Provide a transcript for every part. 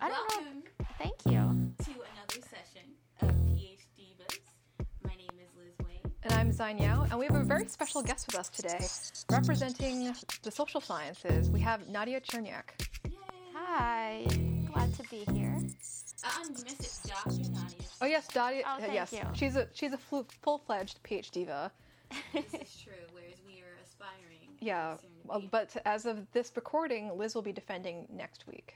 I don't know. Welcome Thank you. to another session of PhD Buzz. My name is Liz Wayne. And I'm Xine Yao, and we have a very special guest with us today. Representing the social sciences, we have Nadia Chernyak. Yay! Hi. Glad to be here. Uh, you missed it, Dr. Nadia. Oh yes, Nadia. Oh, thank yes, you. she's a she's a full-fledged PhD diva. This is true, whereas we are aspiring. Yeah, well, but as of this recording, Liz will be defending next week.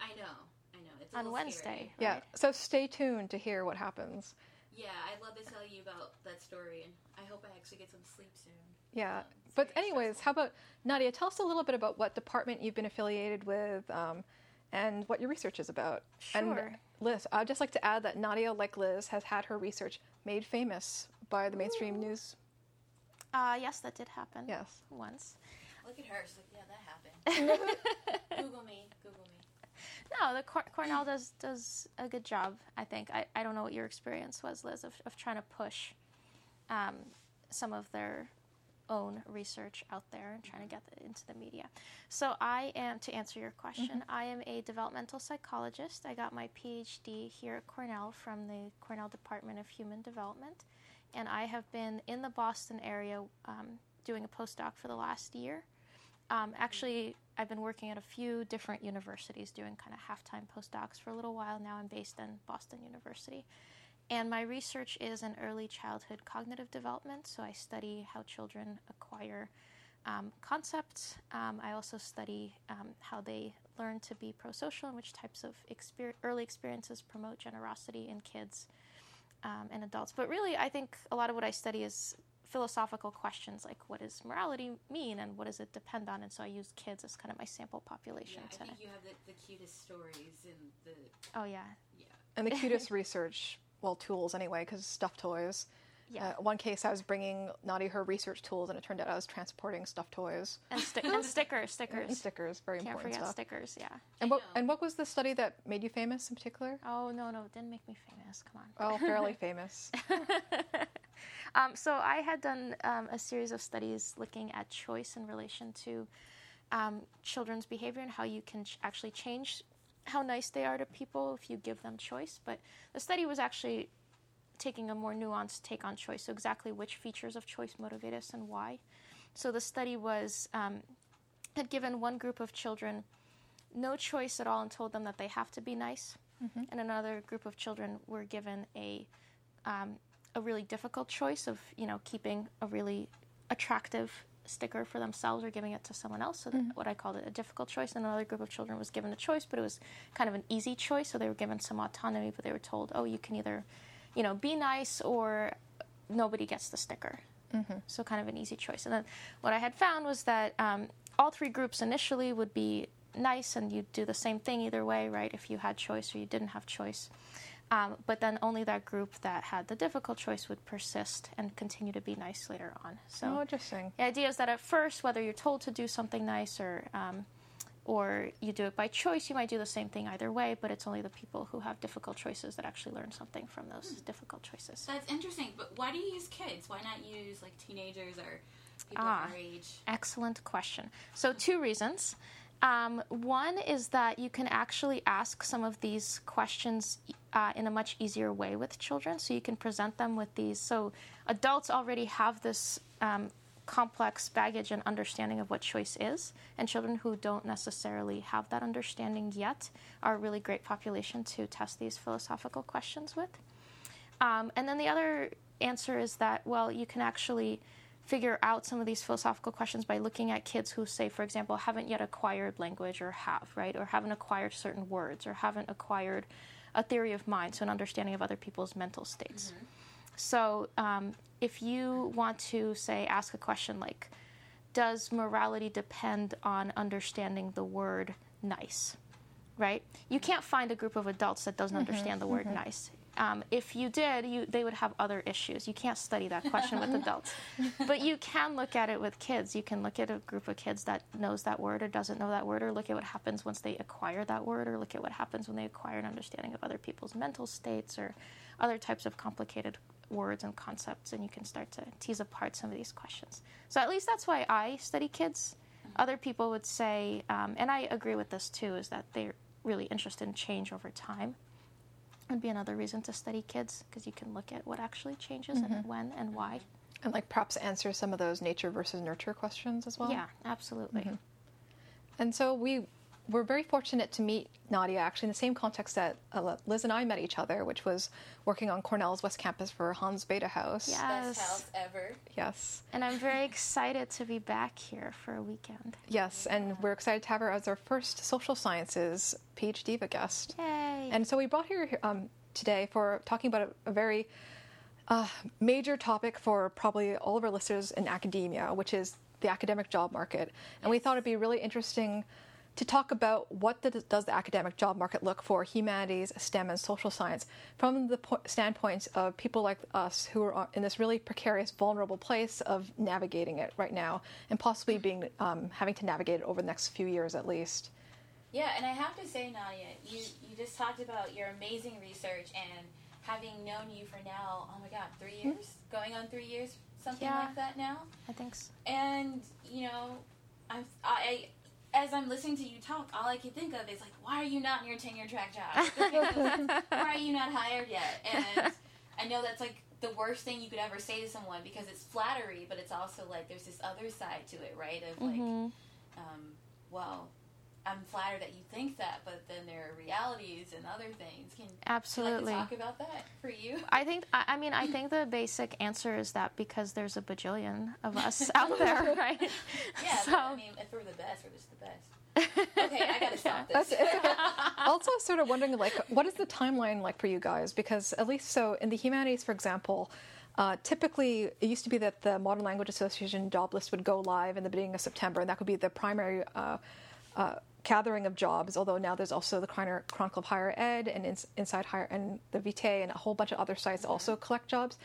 I know, I know. It's a On Wednesday. scary. Yeah, so stay tuned to hear what happens. Yeah, I'd love to tell you about that story, and I hope I actually get some sleep soon. Yeah, Um, but anyways, stressful. how about Nadia? Tell us a little bit about what department you've been affiliated with, um, and what your research is about. Sure. And Liz, I'd just like to add that Nadia, like Liz, has had her research made famous by the mainstream news. Uh, yes, that did happen. Yes. Once. Look at her. She's like, yeah, that happened. Google me. Google me. No, the Cor- Cornell does does a good job. I think. I, I don't know what your experience was, Liz, of, of trying to push um, some of their own research out there and trying to get it into the media. So I am to answer your question. I am a developmental psychologist. I got my PhD here at Cornell from the Cornell Department of Human Development, and I have been in the Boston area um, doing a postdoc for the last year. Um, actually, I've been working at a few different universities doing kind of half time postdocs for a little while now. I'm based in Boston University. And my research is in early childhood cognitive development. So I study how children acquire um, concepts. Um, I also study um, how they learn to be pro social and which types of exper- early experiences promote generosity in kids um, and adults. But really, I think a lot of what I study is philosophical questions like what does morality mean and what does it depend on? And so I use kids as kind of my sample population Yeah, I to. think you have the, the cutest stories and the Oh, yeah. yeah. And the cutest research, well, tools anyway, because stuffed toys. Yeah. Uh, one case, I was bringing Nadia her research tools, and it turned out I was transporting stuffed toys And, sti- and stickers, stickers. and stickers. Very Can't important stuff. stickers, yeah. And what and what was the study that made you famous in particular? Oh, no, no, it didn't make me famous. Come on. Oh, fairly famous. Um, so I had done um, a series of studies looking at choice in relation to um, children's behavior and how you can ch- actually change how nice they are to people if you give them choice. But the study was actually taking a more nuanced take on choice. So exactly which features of choice motivate us and why. So the study was um, had given one group of children no choice at all and told them that they have to be nice, and another group of children were given a um, a really difficult choice of you know keeping a really attractive sticker for themselves or giving it to someone else. So that, what I called it a difficult choice. And another group of children was given a choice, but it was kind of an easy choice. So they were given some autonomy, but they were told, oh, you can either, you know, be nice or nobody gets the sticker. So kind of an easy choice. And then what I had found was that um, all three groups initially would be nice, and you'd do the same thing either way, right? If you had choice or you didn't have choice. Um, but then only that group that had the difficult choice would persist and continue to be nice later on. So oh, interesting. the idea is that at first, whether you're told to do something nice or um, or you do it by choice, you might do the same thing either way. But it's only the people who have difficult choices that actually learn something from those difficult choices. That's interesting, but why do you use kids? Why not use like teenagers or people Ah. our age? Excellent question. So, two reasons. Um, one is that you can actually ask some of these questions uh, in a much easier way with children. So, you can present them with these. So, adults already have this um, complex baggage and understanding of what choice is, and children who don't necessarily have that understanding yet are a really great population to test these philosophical questions with. Um, and then the other answer is that, well, you can actually figure out some of these philosophical questions by looking at kids who, say, for example, haven't yet acquired language or have, right? Or haven't acquired certain words or haven't acquired a theory of mind, so an understanding of other people's mental states. Mm-hmm. So um, if you want to, say, ask a question like, does morality depend on understanding the word nice? Right? You can't find a group of adults that doesn't mm-hmm. understand the word mm-hmm. nice. Um, if you did, you, they would have other issues. You can't study that question with adults. But you can look at it with kids. You can look at a group of kids that knows that word or doesn't know that word, or look at what happens once they acquire that word, or look at what happens when they acquire an understanding of other people's mental states or other types of complicated words and concepts, and you can start to tease apart some of these questions. So at least that's why I study kids. Other people would say, um, and I agree with this too, is that they're really interested in change over time. Would be another reason to study kids because you can look at what actually changes and mm-hmm. when and why. And like perhaps answer some of those nature versus nurture questions as well. Yeah, absolutely. Mm-hmm. And so we were very fortunate to meet Nadia actually in the same context that uh, Liz and I met each other, which was working on Cornell's West Campus for Hans Bethe House. Yeah. Best Yes. house ever. Yes. And I'm very excited to be back here for a weekend. Yes, and we're excited to have her as our first social sciences PhD Diva guest. Yay! And so we brought her um, today for talking about a, a very uh, major topic for probably all of our listeners in academia, which is the academic job market. And we thought it'd be really interesting to talk about what the, does the academic job market look for humanities, STEM, and social science from the po- standpoint of people like us who are in this really precarious, vulnerable place of navigating it right now, and possibly being um, having to navigate it over the next few years at least. Yeah, and I have to say, Nadia, you you just talked about your amazing research and having known you for now, oh my God, three years, going on three years, something Yeah. like that now. I think so. And you know, I'm I. As I'm listening to you talk, all I can think of is like, why are you not in your tenure track job? Why are you not hired yet? And I know that's like the worst thing you could ever say to someone because it's flattery, but it's also like there's this other side to it, right? Of like, Mhm. um, well, I'm flattered that you think that, but then there are realities and other things. Can would Absolutely. you like to talk about that for you? I think I, I mean I think the basic answer is that because there's a bajillion of us out there, right? Yeah, So but, I mean, if we're the best, we're just the best. Okay, I gotta stop That's this. it's okay. also sort of wondering like what is the timeline like for you guys because at least so in the humanities for example uh, typically it used to be that the modern language association job list would go live in the beginning of september and that could be the primary uh, uh, gathering of jobs although now there's also the Chron- chronicle of higher ed and ins- inside higher and the vitae and a whole bunch of other sites also collect jobs.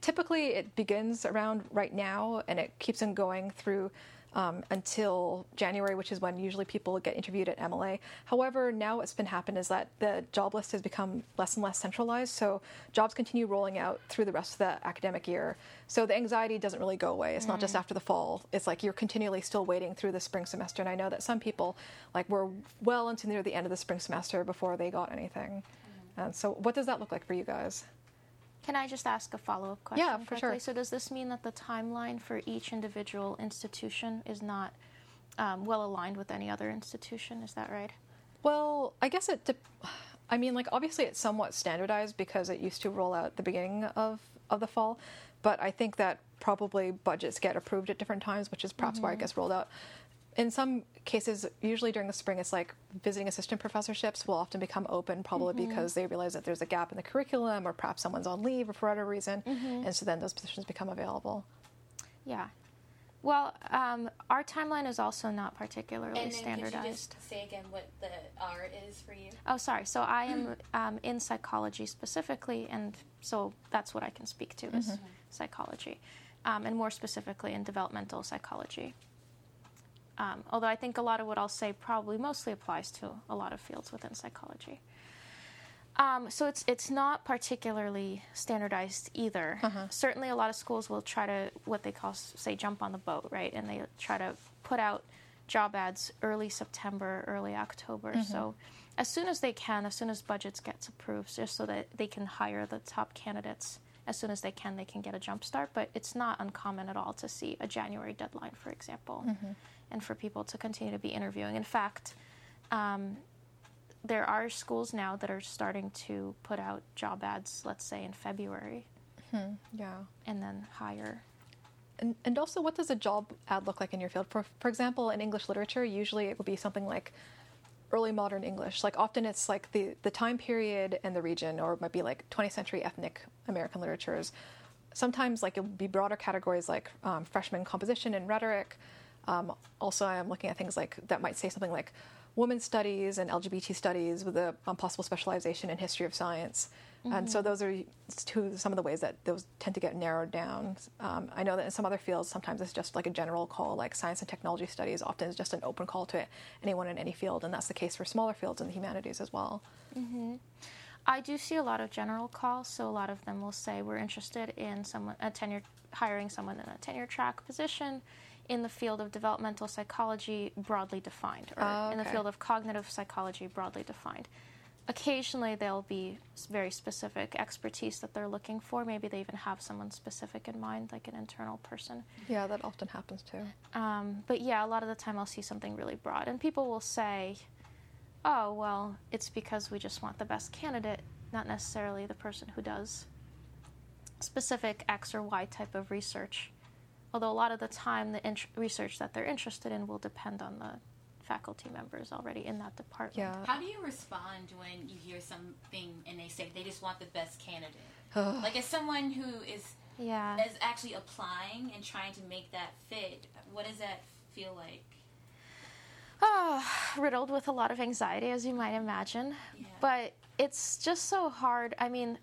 Typically it begins around right now and it keeps on going through um, until January, which is when usually people get interviewed at MLA. However, now what's been happened is that the job list has become less and less centralized, so jobs continue rolling out through the rest of the academic year. So the anxiety doesn't really go away. It's not just after the fall. It's like you're continually still waiting through the spring semester. And I know that some people like were well into near the end of the spring semester before they got anything. And so, what does that look like for you guys? Can I just ask a follow up question? Yeah, for quickly? sure. So does this mean that the timeline for each individual institution is not um, well aligned with any other institution? Is that right? Well, I guess it. Dep- I mean, like obviously it's somewhat standardized because it used to roll out at the beginning of of the fall, but I think that probably budgets get approved at different times, which is perhaps why it gets rolled out. In some cases, usually during the spring, it's like visiting assistant professorships will often become open, probably because they realize that there's a gap in the curriculum, or perhaps someone's on leave, or for whatever reason, and so then those positions become available. Yeah. Well, um, our timeline is also not particularly And then could you standardized. just say again what the R is for you? Oh, sorry. So I am um, in psychology specifically, and so that's what I can speak to is psychology, um, and more specifically in developmental psychology. Um, although I think a lot of what I'll say probably mostly applies to a lot of fields within psychology. Um, so it's it's not particularly standardized either. Certainly, a lot of schools will try to what they call say jump on the boat, right? And they try to put out job ads early September, early October. So as soon as they can, as soon as budgets gets approved, just so that they can hire the top candidates as soon as they can, they can get a jump start. But it's not uncommon at all to see a January deadline, for example, and for people to continue to be interviewing. In fact. Um, there are schools now that are starting to put out job ads, let's say in February, Yeah. and then hire. And, and also, what does a job ad look like in your field? For, for example, in English literature, usually it would be something like early modern English. Like often it's like the, the time period and the region, or it might be like 20th century ethnic American literatures. Sometimes like it would be broader categories like um, freshman composition and rhetoric. Um, also, I'm looking at things like that might say something like women's studies and LGBT studies with a um, possible specialization in history of science. And so those are two some of the ways that those tend to get narrowed down. Um, I know that in some other fields, sometimes it's just like a general call, like science and technology studies. Often is just an open call to anyone in any field, and that's the case for smaller fields in the humanities as well. I do see a lot of general calls, so a lot of them will say we're interested in someone a tenure hiring someone in a tenure track position in the field of developmental psychology broadly defined, or Oh, in the field of cognitive psychology broadly defined. Occasionally, there'll be very specific expertise that they're looking for. Maybe they even have someone specific in mind, like an internal person. Yeah, that often happens too. Um, but yeah, a lot of the time I'll see something really broad, and people will say, "Oh, well, it's because we just want the best candidate, not necessarily the person who does specific X or Y type of research." Although a lot of the time, the int- research that they're interested in will depend on the faculty members already in that department. Yeah. How do you respond when you hear something and they say they just want the best candidate? Like, as someone who is Yeah. is actually applying and trying to make that fit, what does that feel like? Oh, riddled with a lot of anxiety, as you might imagine. Yeah. But it's just so hard. I mean,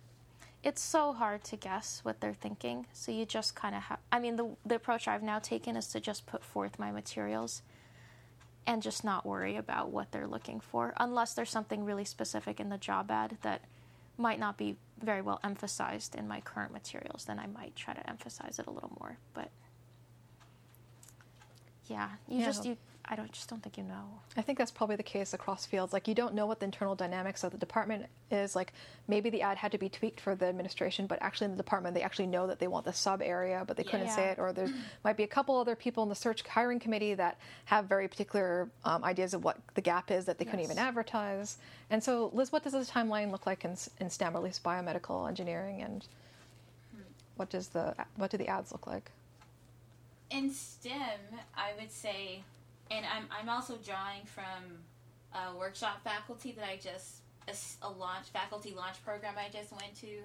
it's so hard to guess what they're thinking. So you just kind of have. I mean, the the approach I've now taken is to just put forth my materials, and just not worry about what they're looking for, unless there's something really specific in the job ad that might not be very well emphasized in my current materials. Then I might try to emphasize it a little more. But yeah, you Yeah. just you. I don't just don't think you know. I think that's probably the case across fields. Like you don't know what the internal dynamics of the department is. Like maybe the ad had to be tweaked for the administration, but actually in the department they actually know that they want the sub area, but they couldn't say Yeah. it. Or there might be a couple other people in the search hiring committee that have very particular um, ideas of what the gap is that they couldn't even advertise. And so, Liz, what does the timeline look like in, in STEM, or at least biomedical engineering, and what does the what do the ads look like? In STEM, I would say, and I'm, I'm also drawing from a workshop faculty that I just, a launch, faculty launch program I just went to.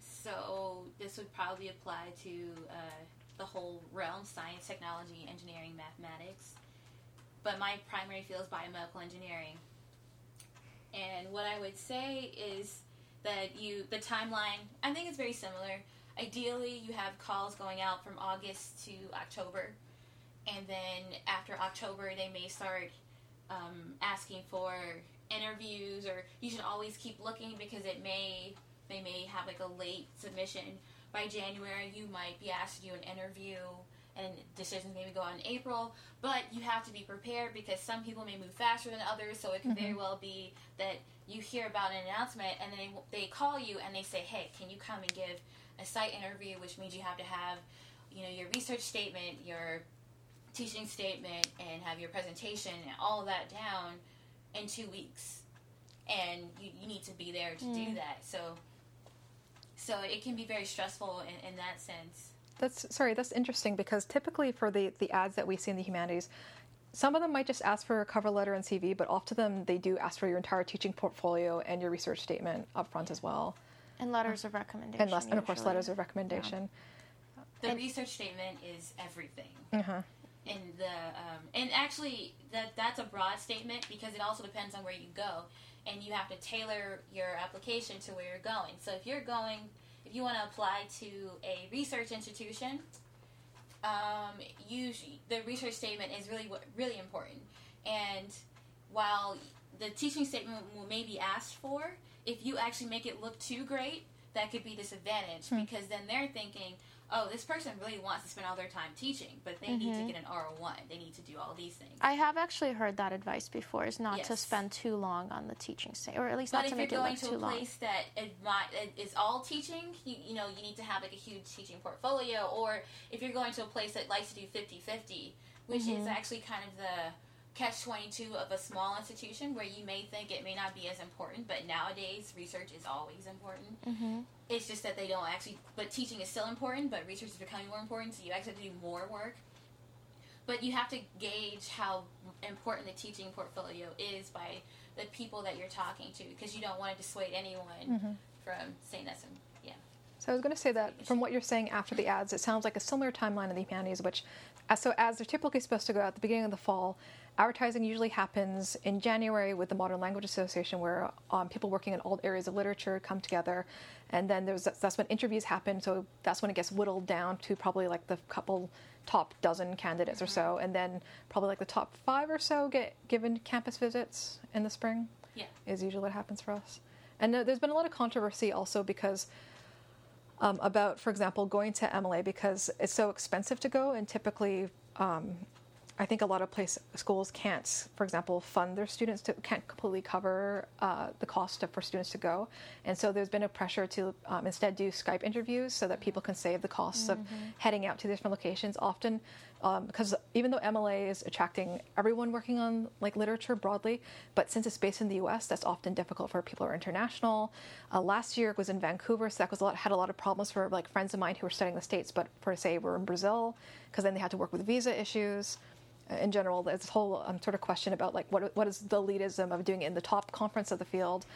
So this would probably apply to uh, the whole realm science, technology, engineering, mathematics. But my primary field is biomedical engineering. And what I would say is that you, the timeline, I think it's very similar. Ideally, you have calls going out from August to October, and then after October, they may start um, asking for interviews, or you should always keep looking because it may they may have like a late submission. By January, you might be asked to do an interview, and decisions maybe go out in April. But you have to be prepared because some people may move faster than others, so it could very well be that you hear about an announcement and then they, they call you and they say, "Hey, can you come and give a site interview?" Which means you have to have, you know, your research statement, your teaching statement, and have your presentation and all of that down in two weeks, and you, you need to be there to do that. So, so it can be very stressful in, in that sense. That's sorry, that's interesting because typically for the the ads that we see in the humanities, some of them might just ask for a cover letter and CV, but often them they do ask for your entire teaching portfolio and your research statement up front as well, And letters of recommendation. and less, and of course letters of recommendation. The And- research statement is everything. Uh-huh. And the um, and actually that that's a broad statement because it also depends on where you go. And you have to tailor your application to where you're going. So if you're going if you want to apply to a research institution um, usually the research statement is really really important. And while the teaching statement will may be asked for if you actually make it look too great that could be disadvantaged because then they're thinking oh this person really wants to spend all their time teaching but they need to get an r1 they need to do all these things. I have actually heard that advice before: is not to spend too long on the teaching state, or at least but not if to you're make it going to too a long. place that admi- is all teaching you, you know you need to have like a huge teaching portfolio or if you're going to a place that likes to do 50-50 which is Mm-hmm. actually kind of the catch 22 of a small institution where you may think it may not be as important but nowadays research is always important. Hmm It's just that they don't actually, but teaching is still important, but research is becoming more important, so you actually have to do more work. But you have to gauge how important the teaching portfolio is by the people that you're talking to, because you don't want to dissuade anyone mm-hmm. from saying that's, a- yeah. So I was going to say that from what you're saying after the ads, it sounds like a similar timeline in the humanities, which, so ads are typically supposed to go out at the beginning of the fall. Advertising usually happens in January with the Modern Language Association, where um, people working in all areas of literature come together, and then there's that's when interviews happen. So that's when it gets whittled down to probably like the couple top dozen candidates or so, and then probably like the top five or so get given campus visits in the spring. Yeah. is usually what happens for us. And uh, there's been a lot of controversy also because um, about, for example, going to MLA because it's so expensive to go, and typically um, I think a lot of place schools can't, for example, fund their students to can't completely cover uh, the cost of, for students to go, and so there's been a pressure to um, instead do Skype interviews so that people can save the costs of heading out to different locations. Often, because even though MLA is attracting everyone working on like literature broadly, but since it's based in the U.S., that's often difficult for people who are international. Uh, last year it was in Vancouver, so that was a lot had a lot of problems for like friends of mine who were studying the states, but for say were in Brazil, because then they had to work with visa issues in general, there's this whole um, sort of question about like what what is the elitism of doing it in the top conference of the field,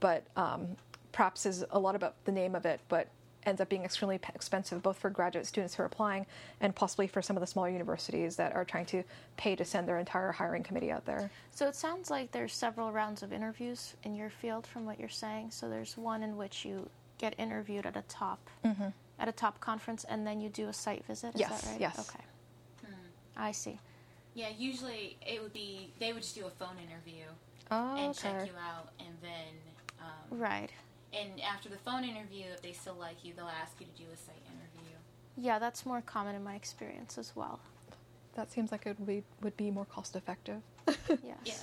but um, perhaps is a lot about the name of it, but ends up being extremely expensive both for graduate students who are applying and possibly for some of the smaller universities that are trying to pay to send their entire hiring committee out there. So it sounds like there's several rounds of interviews in your field from what you're saying. So there's one in which you get interviewed at a top at a top conference and then you do a site visit. Is Yes, that right? yes. Okay. I see. Yeah, usually it would be they would just do a phone interview Oh, and check you out, and then um, Right. and after the phone interview, if they still like you, they'll ask you to do a site interview. Yeah, that's more common in my experience as well. That seems like it would be, would be more cost effective. Yes. Yeah.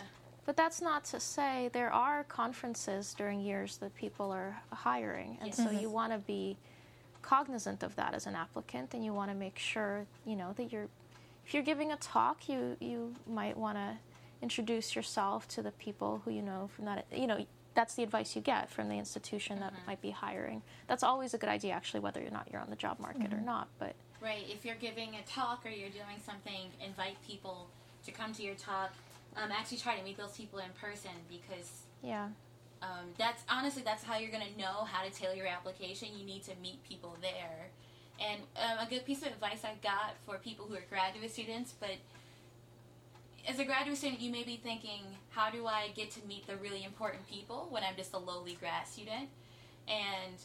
But that's not to say there are conferences during years that people are hiring, and Yes. so you want to be cognizant of that as an applicant, and you want to make sure you know that you're. If you're giving a talk, you you might want to introduce yourself to the people who you know from that. You know, that's the advice you get from the institution that might be hiring. That's always a good idea, actually, whether or not you're on the job market or not. But Right. If you're giving a talk or you're doing something, invite people to come to your talk. Um, actually, try to meet those people in person because yeah, um, that's honestly that's how you're going to know how to tailor your application. You need to meet people there. And um, a good piece of advice I've got for people who are graduate students, but as a graduate student, you may be thinking, how do I get to meet the really important people when I'm just a lowly grad student? And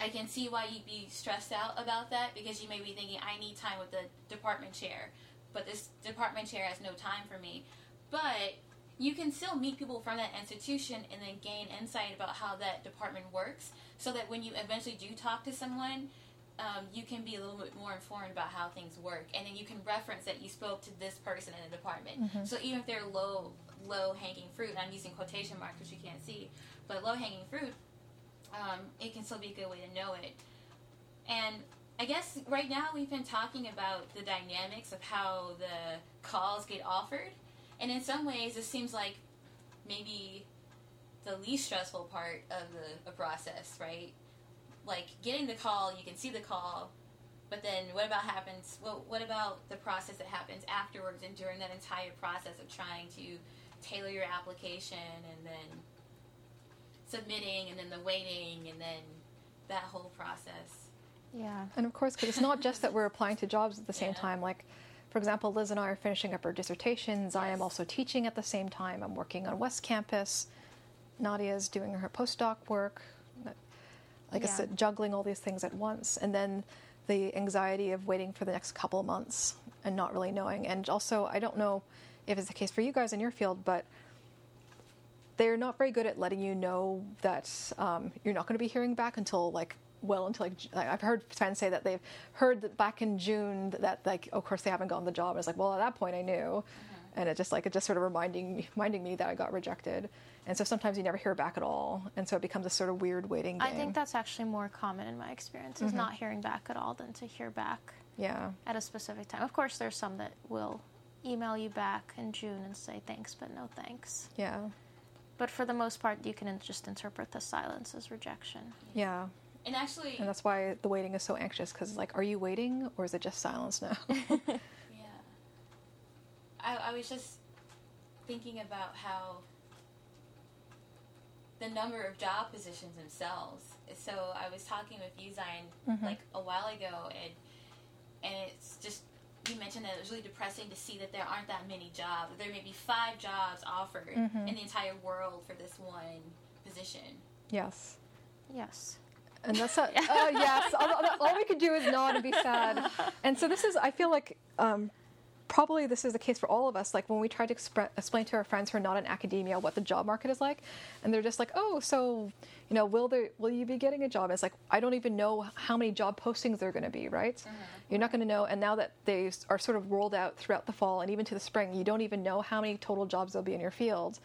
I can see why you'd be stressed out about that because you may be thinking, I need time with the department chair, but this department chair has no time for me. But you can still meet people from that institution and then gain insight about how that department works so that when you eventually do talk to someone, um, you can be a little bit more informed about how things work. And then you can reference that you spoke to this person in the department. So even if they're low, low hanging fruit, and I'm using quotation marks which you can't see, but low hanging fruit, um, it can still be a good way to know it. And I guess right now we've been talking about the dynamics of how the calls get offered. And in some ways, it seems like maybe the least stressful part of the, the process, right? Like getting the call, you can see the call, but then what about happens? Well, what about the process that happens afterwards and during that entire process of trying to tailor your application and then submitting and then the waiting and then that whole process. yeah. And of course, because it's not just that we're applying to jobs at the same Yeah. time. Like, for example, Liz and I are finishing up our dissertations. I am also teaching at the same time. I'm working on West Campus. Nadia is doing her postdoc work. Like I said, juggling all these things at once. And then the anxiety of waiting for the next couple of months and not really knowing. And also, I don't know if it's the case for you guys in your field, but they're not very good at letting you know that um, you're not going to be hearing back until like well until like I've heard friends say that they've heard that back in June that like of course they haven't gotten the job. It's like well at that point I knew, and it just like it just sort of reminding me- reminding me that I got rejected, and so sometimes you never hear back at all, and so it becomes a sort of weird waiting game. I think that's actually more common in my experience is mm-hmm. not hearing back at all than to hear back yeah at a specific time. Of course, there's some that will email you back in June and say thanks, but no thanks. yeah But for the most part, you can in- just interpret the silence as rejection. yeah, And actually, and that's why the waiting is so anxious because like are you waiting or is it just silence now? Yeah. I, I was just thinking about how the number of job positions themselves. So I was talking with you, Zion, like a while ago, and and it's just you mentioned that it was really depressing to see that there aren't that many jobs. There may be five jobs offered in the entire world for this one position. yes. Yes. And that's a, uh, yes. All, all- all we could do is nod and be sad. And so this is. I feel like um, probably this is the case for all of us. Like when we try to expre- explain to our friends who are not in academia what the job market is like, and they're just like, "Oh, so you know, will there will you be getting a job?" It's like I don't even know how many job postings there are going to be. Right? Mm-hmm. You're not going to know. And now that they are sort of rolled out throughout the fall and even to the spring, you don't even know how many total jobs there'll be in your field.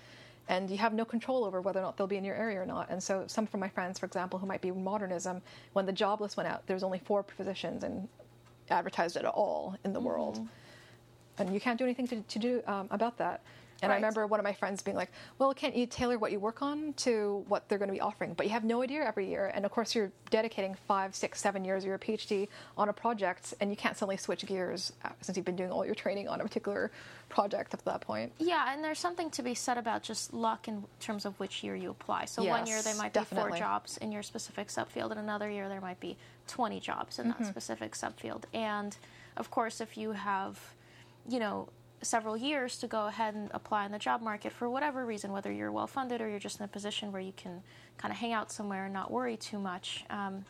And you have no control over whether or not they'll be in your area or not. And so, some from my friends, for example, who might be modernism, when the job list went out, there was only four positions and advertised at all in the mm-hmm. world and you can't do anything to, to do um, about that. And right. I remember one of my friends being like, "Well, can't you tailor what you work on to what they're going to be offering?" But you have no idea every year, and of course, you're dedicating five, six, seven years of your PhD on a project, and you can't suddenly switch gears uh, since you've been doing all your training on a particular project up to that point. Yeah, and there's something to be said about just luck in terms of which year you apply. So yes, one year there might definitely. be four jobs in your specific subfield, and another year there might be 20 jobs in mm-hmm. that specific subfield. And of course, if you have you know, several years to go ahead and apply in the job market for whatever reason, whether you're well funded or you're just in a position where you can kind of hang out somewhere and not worry too much, um,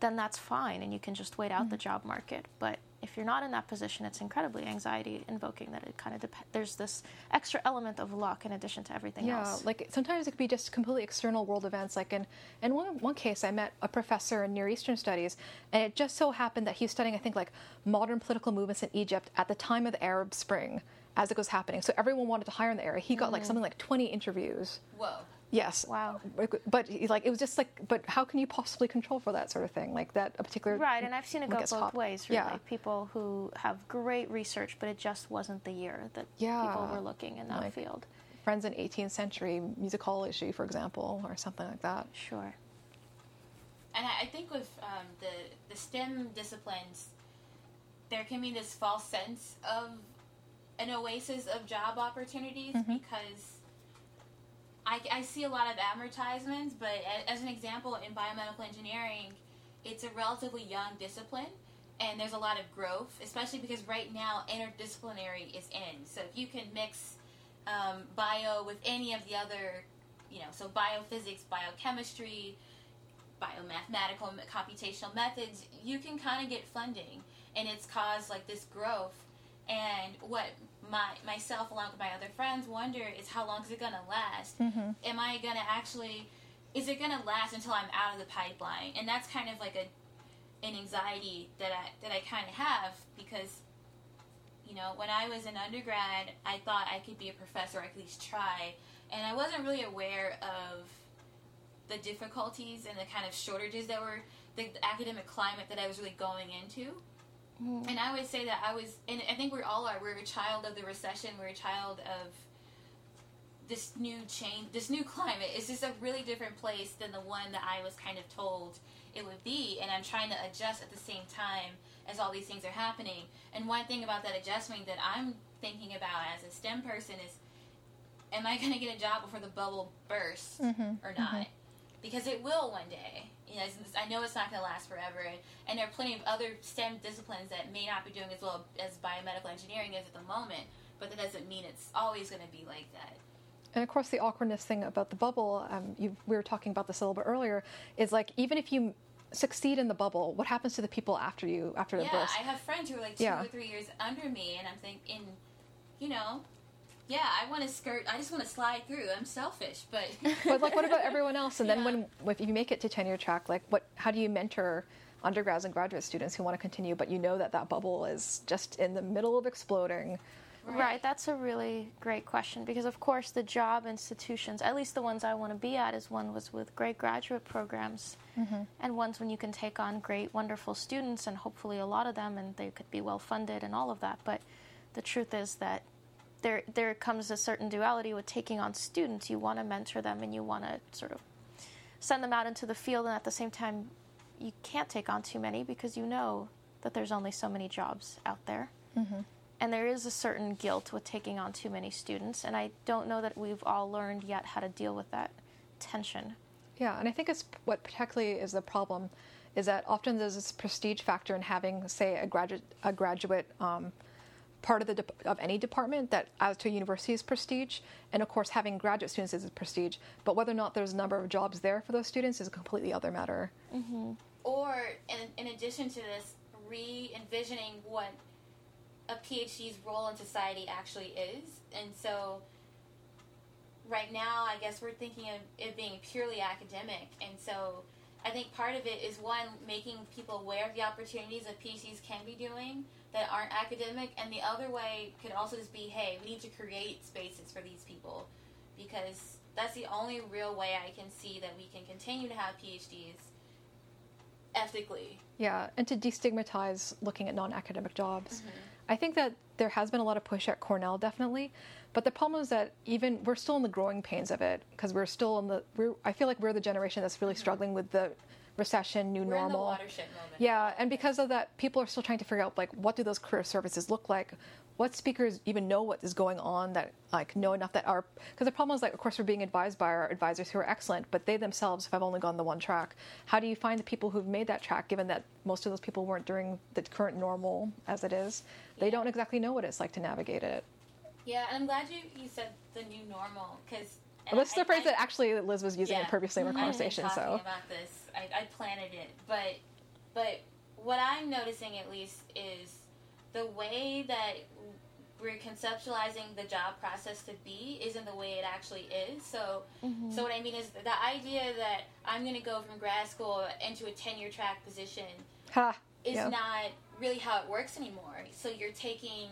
then that's fine and you can just wait out mm-hmm. the job market. But if you're not in that position, it's incredibly anxiety invoking that it kind of dep- there's this extra element of luck in addition to everything yeah, else. Yeah, like sometimes it could be just completely external world events. Like in, in one, one case, I met a professor in Near Eastern studies, and it just so happened that he was studying, I think, like modern political movements in Egypt at the time of the Arab Spring as it was happening. So everyone wanted to hire in the area. He got mm. like something like 20 interviews. Whoa. Yes. Wow. But like it was just like, but how can you possibly control for that sort of thing? Like that a particular right. And I've seen it go both hot. ways. Really. Yeah. People who have great research, but it just wasn't the year that yeah. people were looking in that like field. Friends in 18th century musicology, for example, or something like that. Sure. And I think with um, the the STEM disciplines, there can be this false sense of an oasis of job opportunities mm-hmm. because I, I see a lot of advertisements, but as an example, in biomedical engineering, it's a relatively young discipline, and there's a lot of growth, especially because right now interdisciplinary is in. So if you can mix um, bio with any of the other, you know, so biophysics, biochemistry, biomathematical, computational methods, you can kind of get funding, and it's caused like this growth. And what my myself along with my other friends wonder is how long is it going to last? Mm-hmm. Am I going to actually is it going to last until I'm out of the pipeline? And that's kind of like a an anxiety that I that I kind of have because you know, when I was an undergrad, I thought I could be a professor, or at least try, and I wasn't really aware of the difficulties and the kind of shortages that were the academic climate that I was really going into. Mm. And I always say that I was, and I think we all are. We're a child of the recession. We're a child of this new change, this new climate. It's just a really different place than the one that I was kind of told it would be. And I'm trying to adjust at the same time as all these things are happening. And one thing about that adjustment that I'm thinking about as a STEM person is, am I going to get a job before the bubble bursts mm-hmm. or not? Mm-hmm. Because it will one day you know, I know it's not going to last forever, and, and, there are plenty of other STEM disciplines that may not be doing as well as biomedical engineering is at the moment, but that doesn't mean it's always going to be like that. And of course, the awkwardness thing about the bubble, um, you, we were talking about this a little bit earlier, is like even if you succeed in the bubble, what happens to the people after you after the yeah, burst? I have friends who are like two yeah. or three years under me, and I'm thinking, you know, yeah, I want to skirt. I just want to slide through. I'm selfish, but but like, what about everyone else? And yeah. then when if you make it to tenure track, like, what? How do you mentor undergrads and graduate students who want to continue, but you know that that bubble is just in the middle of exploding? Right. right. that's a really great question because, of course, the job institutions, at least the ones I want to be at, is one was with great graduate programs mm-hmm. and ones when you can take on great, wonderful students and hopefully a lot of them and they could be well funded and all of that. But the truth is that there there comes a certain duality with taking on students. You want to mentor them and you want to sort of send them out into the field, and at the same time, you can't take on too many because you know that there's only so many jobs out there. Mm-hmm. And there is a certain guilt with taking on too many students, and I don't know that we've all learned yet how to deal with that tension. Yeah, and I think it's what particularly is the problem is that often there's this prestige factor in having, say, a graduate a graduate um, part of the de- of any department that adds to a university's prestige. And of course, having graduate students is a prestige, but whether or not there's a number of jobs there for those students is a completely other matter. Mm-hmm. Or in, in addition to this, re envisioning what a PhD's role in society actually is. And so right now, I guess we're thinking of it being purely academic. And so I think part of it is one, making people aware of the opportunities that PhDs can be doing that aren't academic. And the other way could also just be hey, we need to create spaces for these people because that's the only real way I can see that we can continue to have PhDs ethically. Yeah, and to destigmatize looking at non academic jobs. Mm-hmm. I think that there has been a lot of push at Cornell, definitely. But the problem is that even we're still in the growing pains of it because we're still in the. We're, I feel like we're the generation that's really struggling with the recession, new. We're normal. watershed moment. Yeah, and because of that, people are still trying to figure out like what do those career services look like? What speakers even know what is going on that like know enough that are because the problem is like of course we're being advised by our advisors who are excellent, but they themselves have only gone the one track. How do you find the people who've made that track given that most of those people weren't during the current normal as it is? They don't exactly know what it's like to navigate it. Yeah, and I'm glad you, you said the new normal because. Well, this is the phrase that actually Liz was using Yeah. in our mm-hmm. I've been conversation. talking So about this. I, I planted it, but but what I'm noticing at least is the way that we're conceptualizing the job process to be isn't the way it actually is. So mm-hmm. so what I mean is the idea that I'm going to go from grad school into a tenure track position ha. is Yeah. not really how it works anymore. So you're taking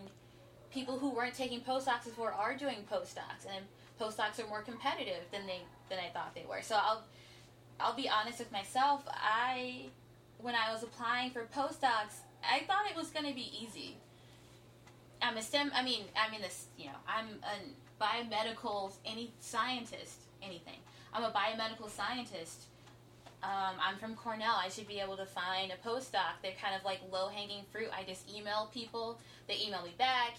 people who weren't taking postdocs before are doing postdocs, and postdocs are more competitive than they than I thought they were. So I'll I'll be honest with myself. I when I was applying for postdocs, I thought it was going to be easy. I'm a STEM. I mean, I'm in this. You know, I'm a biomedical any scientist, anything. I'm a biomedical scientist. Um, I'm from Cornell. I should be able to find a postdoc. They're kind of like low hanging fruit. I just email people. They email me back.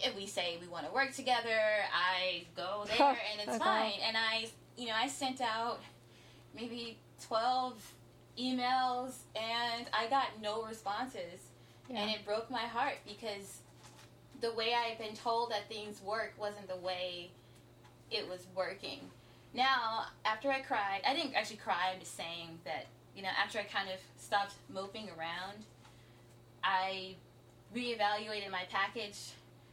If we say we want to work together, I go there and it's Okay. fine. And I, you know, I sent out maybe 12 emails and I got no responses. And it broke my heart because the way I've been told that things work wasn't the way it was working. Now, after I cried, I didn't actually cry, I'm just saying that, you know, after I kind of stopped moping around, I reevaluated my package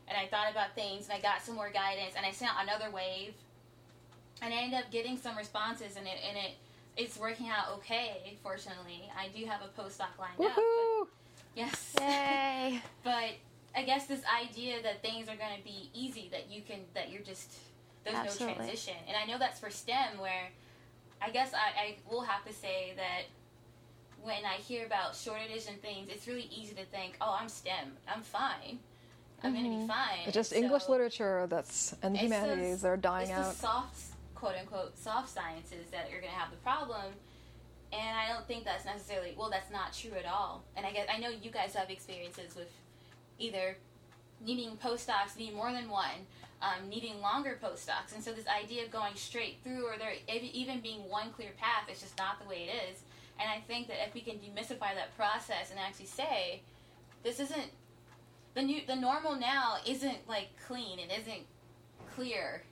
and I thought about things and I got some more guidance and I sent out another wave and I ended up getting some responses and it and it it's working out okay, fortunately. I do have a postdoc lined up. But Woohoo! yes. Yay! But I guess this idea that things are going to be easy, that you can, that you're just, there's Absolutely. no transition. And I know that's for STEM, where I guess I, I will have to say that when I hear about shortages and things, it's really easy to think, oh, I'm STEM. I'm fine. I'm going to be fine. It's just And English literature that's and the humanities those- that are dying it's out. the soft, quote unquote, soft sciences that you're going to have the problem. And I don't think that's necessarily well. That's not true at all. And I guess I know you guys have experiences with either needing postdocs, needing more than one, um, needing longer postdocs. And so this idea of going straight through, or there even being one clear path, is just not the way it is. And I think that if we can demystify that process and actually say, this isn't the new, the normal now isn't like clean. It isn't clear.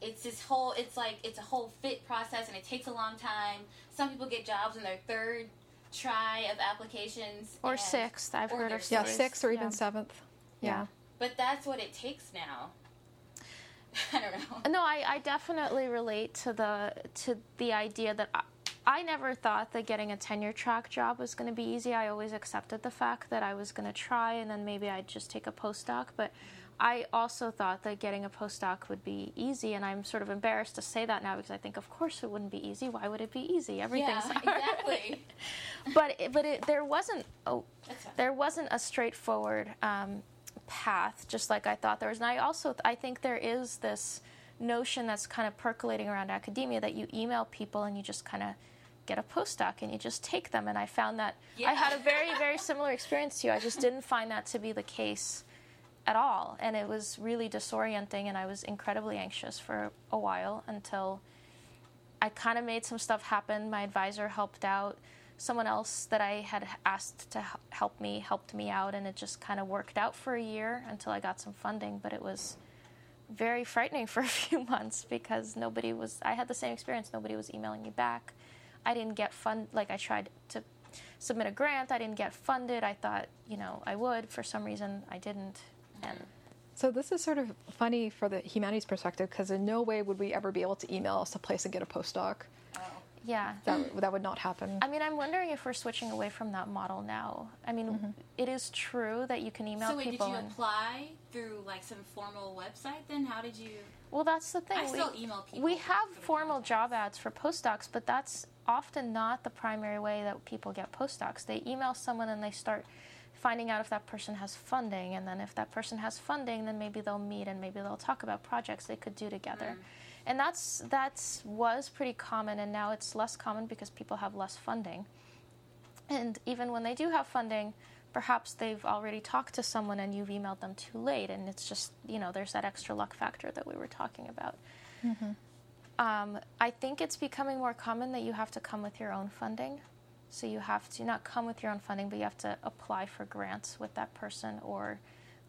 It's this whole. It's like it's a whole fit process, and it takes a long time. Some people get jobs in their third try of applications, Or and- sixth. I've or heard of yeah, sixth or even Yeah. seventh. Yeah. But that's what it takes now. I don't know. No, I, I definitely relate to the to the idea that I, I never thought that getting a tenure track job was going to be easy. I always accepted the fact that I was going to try and then maybe I'd just take a postdoc. But I also thought that getting a postdoc would be easy, and I'm sort of embarrassed to say that now because I think, of course, it wouldn't be easy. Why would it be easy? Everything's yeah, hard. exactly. but it, but it, there wasn't oh, there wasn't a straightforward um, path, just like I thought there was. And I also I think there is this notion that's kind of percolating around academia that you email people and you just kind of get a postdoc and you just take them. And I found that I had a very very similar experience to you. I just didn't find that to be the case at all, and it was really disorienting. And I was incredibly anxious for a while until. I kind of made some stuff happen. My advisor helped out. Someone else that I had asked to help me helped me out, and it just kind of worked out for a year until I got some funding. But it was very frightening for a few months because nobody was. I had the same experience. Nobody was emailing me back. I didn't get fund. Like I tried to submit a grant. I didn't get funded. I thought, you know, I would. For some reason, I didn't. And So this is sort of funny for the humanities perspective because in no way would we ever be able to email us a place and get a postdoc. Oh. yeah. That, that would not happen. I mean, I'm wondering if we're switching away from that model now. I mean, mm-hmm. it is true that you can email people. So wait, did you and- apply through like some formal website? Then how did you? Well, that's the thing. I we, still email people we have formal job ads for postdocs, but that's often not the primary way that people get postdocs. They email someone and they start finding out if that person has funding, and then if that person has funding, then maybe they'll meet and maybe they'll talk about projects they could do together. Mm. And that's that's was pretty common, and now it's less common because people have less funding. And even when they do have funding, perhaps they've already talked to someone and you've emailed them too late, and it's just you know there's that extra luck factor that we were talking about. Um, I think it's becoming more common that you have to come with your own funding. So you have to not come with your own funding, but you have to apply for grants with that person or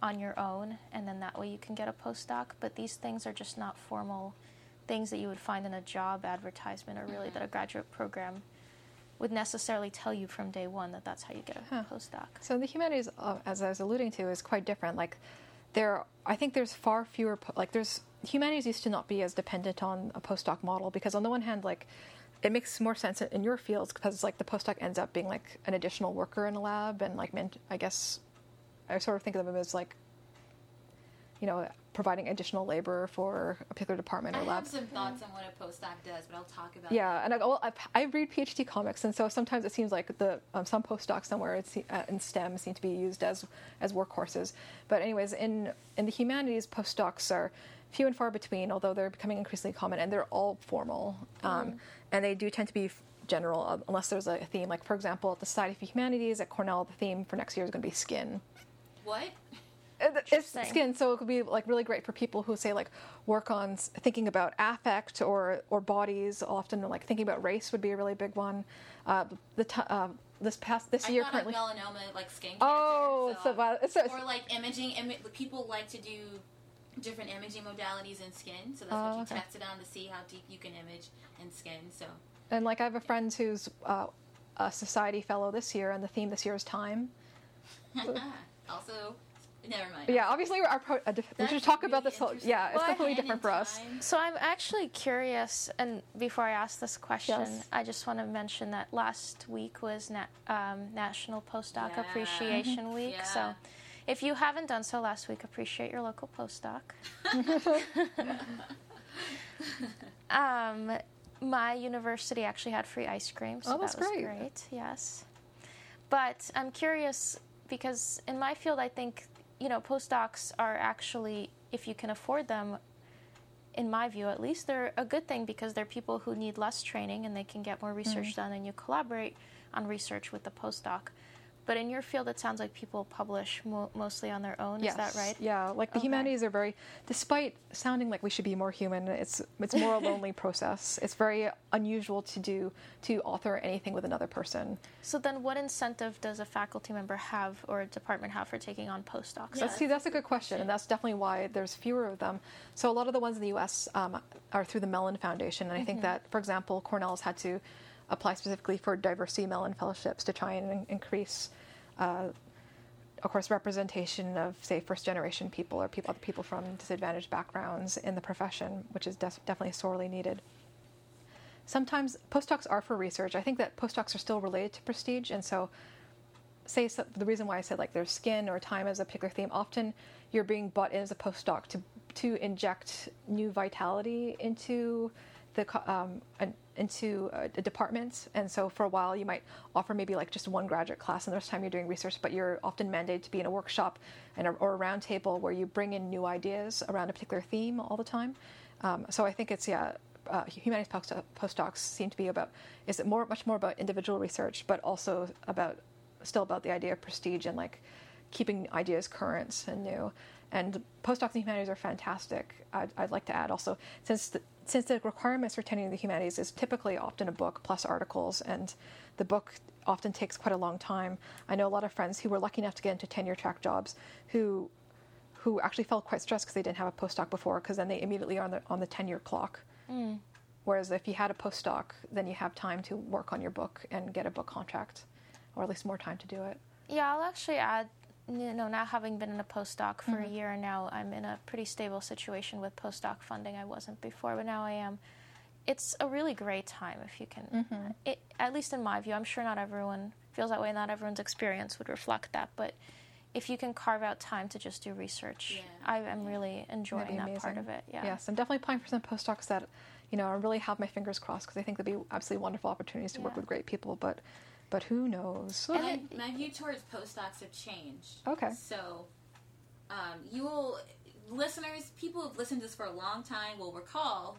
on your own, and then that way you can get a postdoc. But these things are just not formal things that you would find in a job advertisement or really that a graduate program would necessarily tell you from day one that that's how you get a Huh. postdoc. So the humanities, uh, as I was alluding to, is quite different. Like there, I think there's far fewer. po- Like there's humanities used to not be as dependent on a postdoc model because on the one hand, like it makes more sense in your fields because like the postdoc ends up being like an additional worker in a lab and like I guess I sort of think of them as like you know providing additional labor for a particular department I or lab. I have some thoughts on what a postdoc does, but I'll talk about. Yeah, and I, well, I, I read PhD comics, and so sometimes it seems like the um, some postdocs somewhere it's, uh, in STEM seem to be used as as workhorses. But anyways, in in the humanities, postdocs are few and far between, although they're becoming increasingly common, and they're all formal, um, and they do tend to be general uh, unless there's a theme. Like for example, at the Society for Humanities at Cornell, the theme for next year is going to be skin. What? It- It's skin, so it could be like really great for people who say like work on thinking about affect or or bodies. Often like thinking about race would be a really big one. Uh, the t- uh, this past this I year currently. melanoma, like skin cancer. Oh, so, well, it's, it's, or like imaging. Imi- people like to do different imaging modalities in skin, so that's Oh, what you okay. test it on to see how deep you can image in skin. So and like I have a friend who's uh, a society fellow this year, and the theme this year is time. also, never mind. But yeah, obviously our pro- a diff- we should talk about really this. Whole, yeah, it's What? completely different for us. So I'm actually curious, and before I ask this question, Yes. I just want to mention that last week was na- um, National Postdoc Yeah. Appreciation Week. Yeah. So if you haven't done so last week, appreciate your local postdoc. um, my university actually had free ice cream, so Oh, that's that was great. great. Yes, but I'm curious because in my field, I think you know postdocs are actually, if you can afford them, in my view at least, they're a good thing because they're people who need less training and they can get more research Mm-hmm. done, and you collaborate on research with the postdoc. But in your field, it sounds like people publish mo- mostly on their own. Yes. Is that right? Yeah, like the Okay. humanities are very, despite sounding like we should be more human, it's it's more a lonely process. It's very unusual to do to author anything with another person. So then, what incentive does a faculty member have or a department have for taking on postdocs? Yeah. That's, see, that's a good question, and that's definitely why there's fewer of them. So a lot of the ones in the U.S. Um, are through the Mellon Foundation, and I think that, for example, Cornell's had to apply specifically for diversity Mellon fellowships to try and in- increase, uh, of course, representation of say first generation people or people people from disadvantaged backgrounds in the profession, which is def- definitely sorely needed. Sometimes postdocs are for research. I think that postdocs are still related to prestige, and so say so, the reason why I said like their skin or time as a particular theme. Often you're being brought in as a postdoc to to inject new vitality into the um, an, into a, a department. And so for a while you might offer maybe like just one graduate class, and the rest of the time you're doing research. But you're often mandated to be in a workshop and a, or a roundtable where you bring in new ideas around a particular theme all the time. Um, so I think it's yeah. Uh, humanities post- postdocs seem to be about is it more much more about individual research, but also about still about the idea of prestige and like keeping ideas current and new. And postdocs in humanities are fantastic. I'd, I'd like to add also since the, since the requirements for tenuring the humanities is typically often a book plus articles, and the book often takes quite a long time. I know a lot of friends who were lucky enough to get into tenure track jobs who who actually felt quite stressed because they didn't have a postdoc before because then they immediately are on the on the tenure clock. Mm. Whereas if you had a postdoc, then you have time to work on your book and get a book contract. or at least more time to do it. Yeah, I'll actually add. You know, now having been in a postdoc for a mm-hmm. year now, I'm in a pretty stable situation with postdoc funding. I wasn't before, but now I am. It's a really great time if you can. Mm-hmm. It, at least in my view, I'm sure not everyone feels that way. Not everyone's experience would reflect that, but if you can carve out time to just do research, Yeah. I am really enjoying that part of it. Yeah. Yes, I'm definitely applying for some postdocs that, you know, I really have my fingers crossed because I think they'll be absolutely wonderful opportunities to work with great people. But, but who knows? And my, my view towards postdocs have changed. Okay. So, um, you will, listeners, people who've listened to this for a long time will recall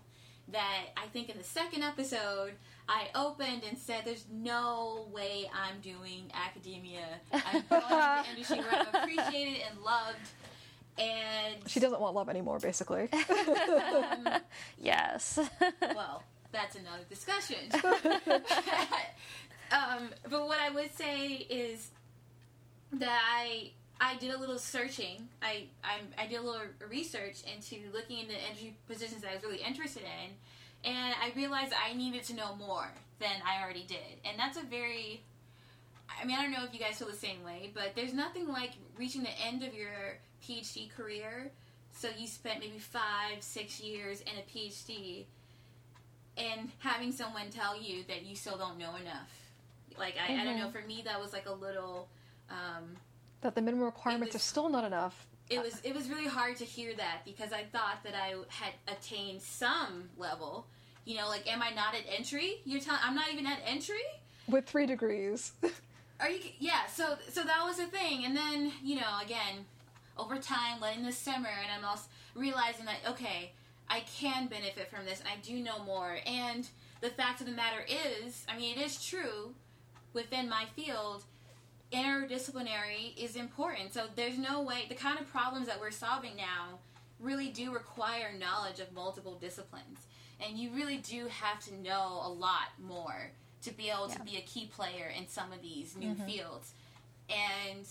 that I think in the second episode, I opened and said, There's no way I'm doing academia. I'm going into the industry where I'm appreciated and loved. And, She doesn't want love anymore, basically. Yes. well, that's another discussion. Um, but what I would say is that I I did a little searching. I I'm, I did a little research into looking into entry positions that I was really interested in, and I realized I needed to know more than I already did. And that's a very I mean, I don't know if you guys feel the same way, but there's nothing like reaching the end of your PhD career. So you spent maybe five, six years in a PhD, and having someone tell you that you still don't know enough. Like I, I don't know. For me, that was like a little. Um, that the minimum requirements was- are still not enough. it was it was really hard to hear that because I thought that I had attained some level. You know, like am I not at entry? You're telling I'm not even at entry. With three degrees. Are you? Yeah. So so that was the thing, and then you know again, over time, letting this simmer, and I'm also realizing that okay, I can benefit from this, and I do know more. And the fact of the matter is, I mean, it is true within my field. Interdisciplinary is important. So there's no way the kind of problems that we're solving now really do require knowledge of multiple disciplines. And you really do have to know a lot more to be able to be a key player in some of these new mm-hmm. fields. And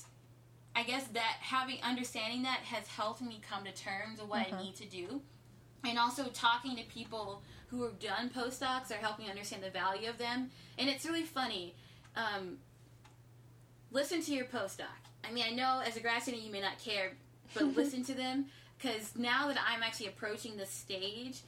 I guess that having understanding that has helped me come to terms with what I mm-hmm. need to do. And also talking to people who have done postdocs are helping understand the value of them. And it's really funny. Um, listen to your postdoc. I mean, I know as a grad student you may not care, but listen to them because now that I'm actually approaching the stage,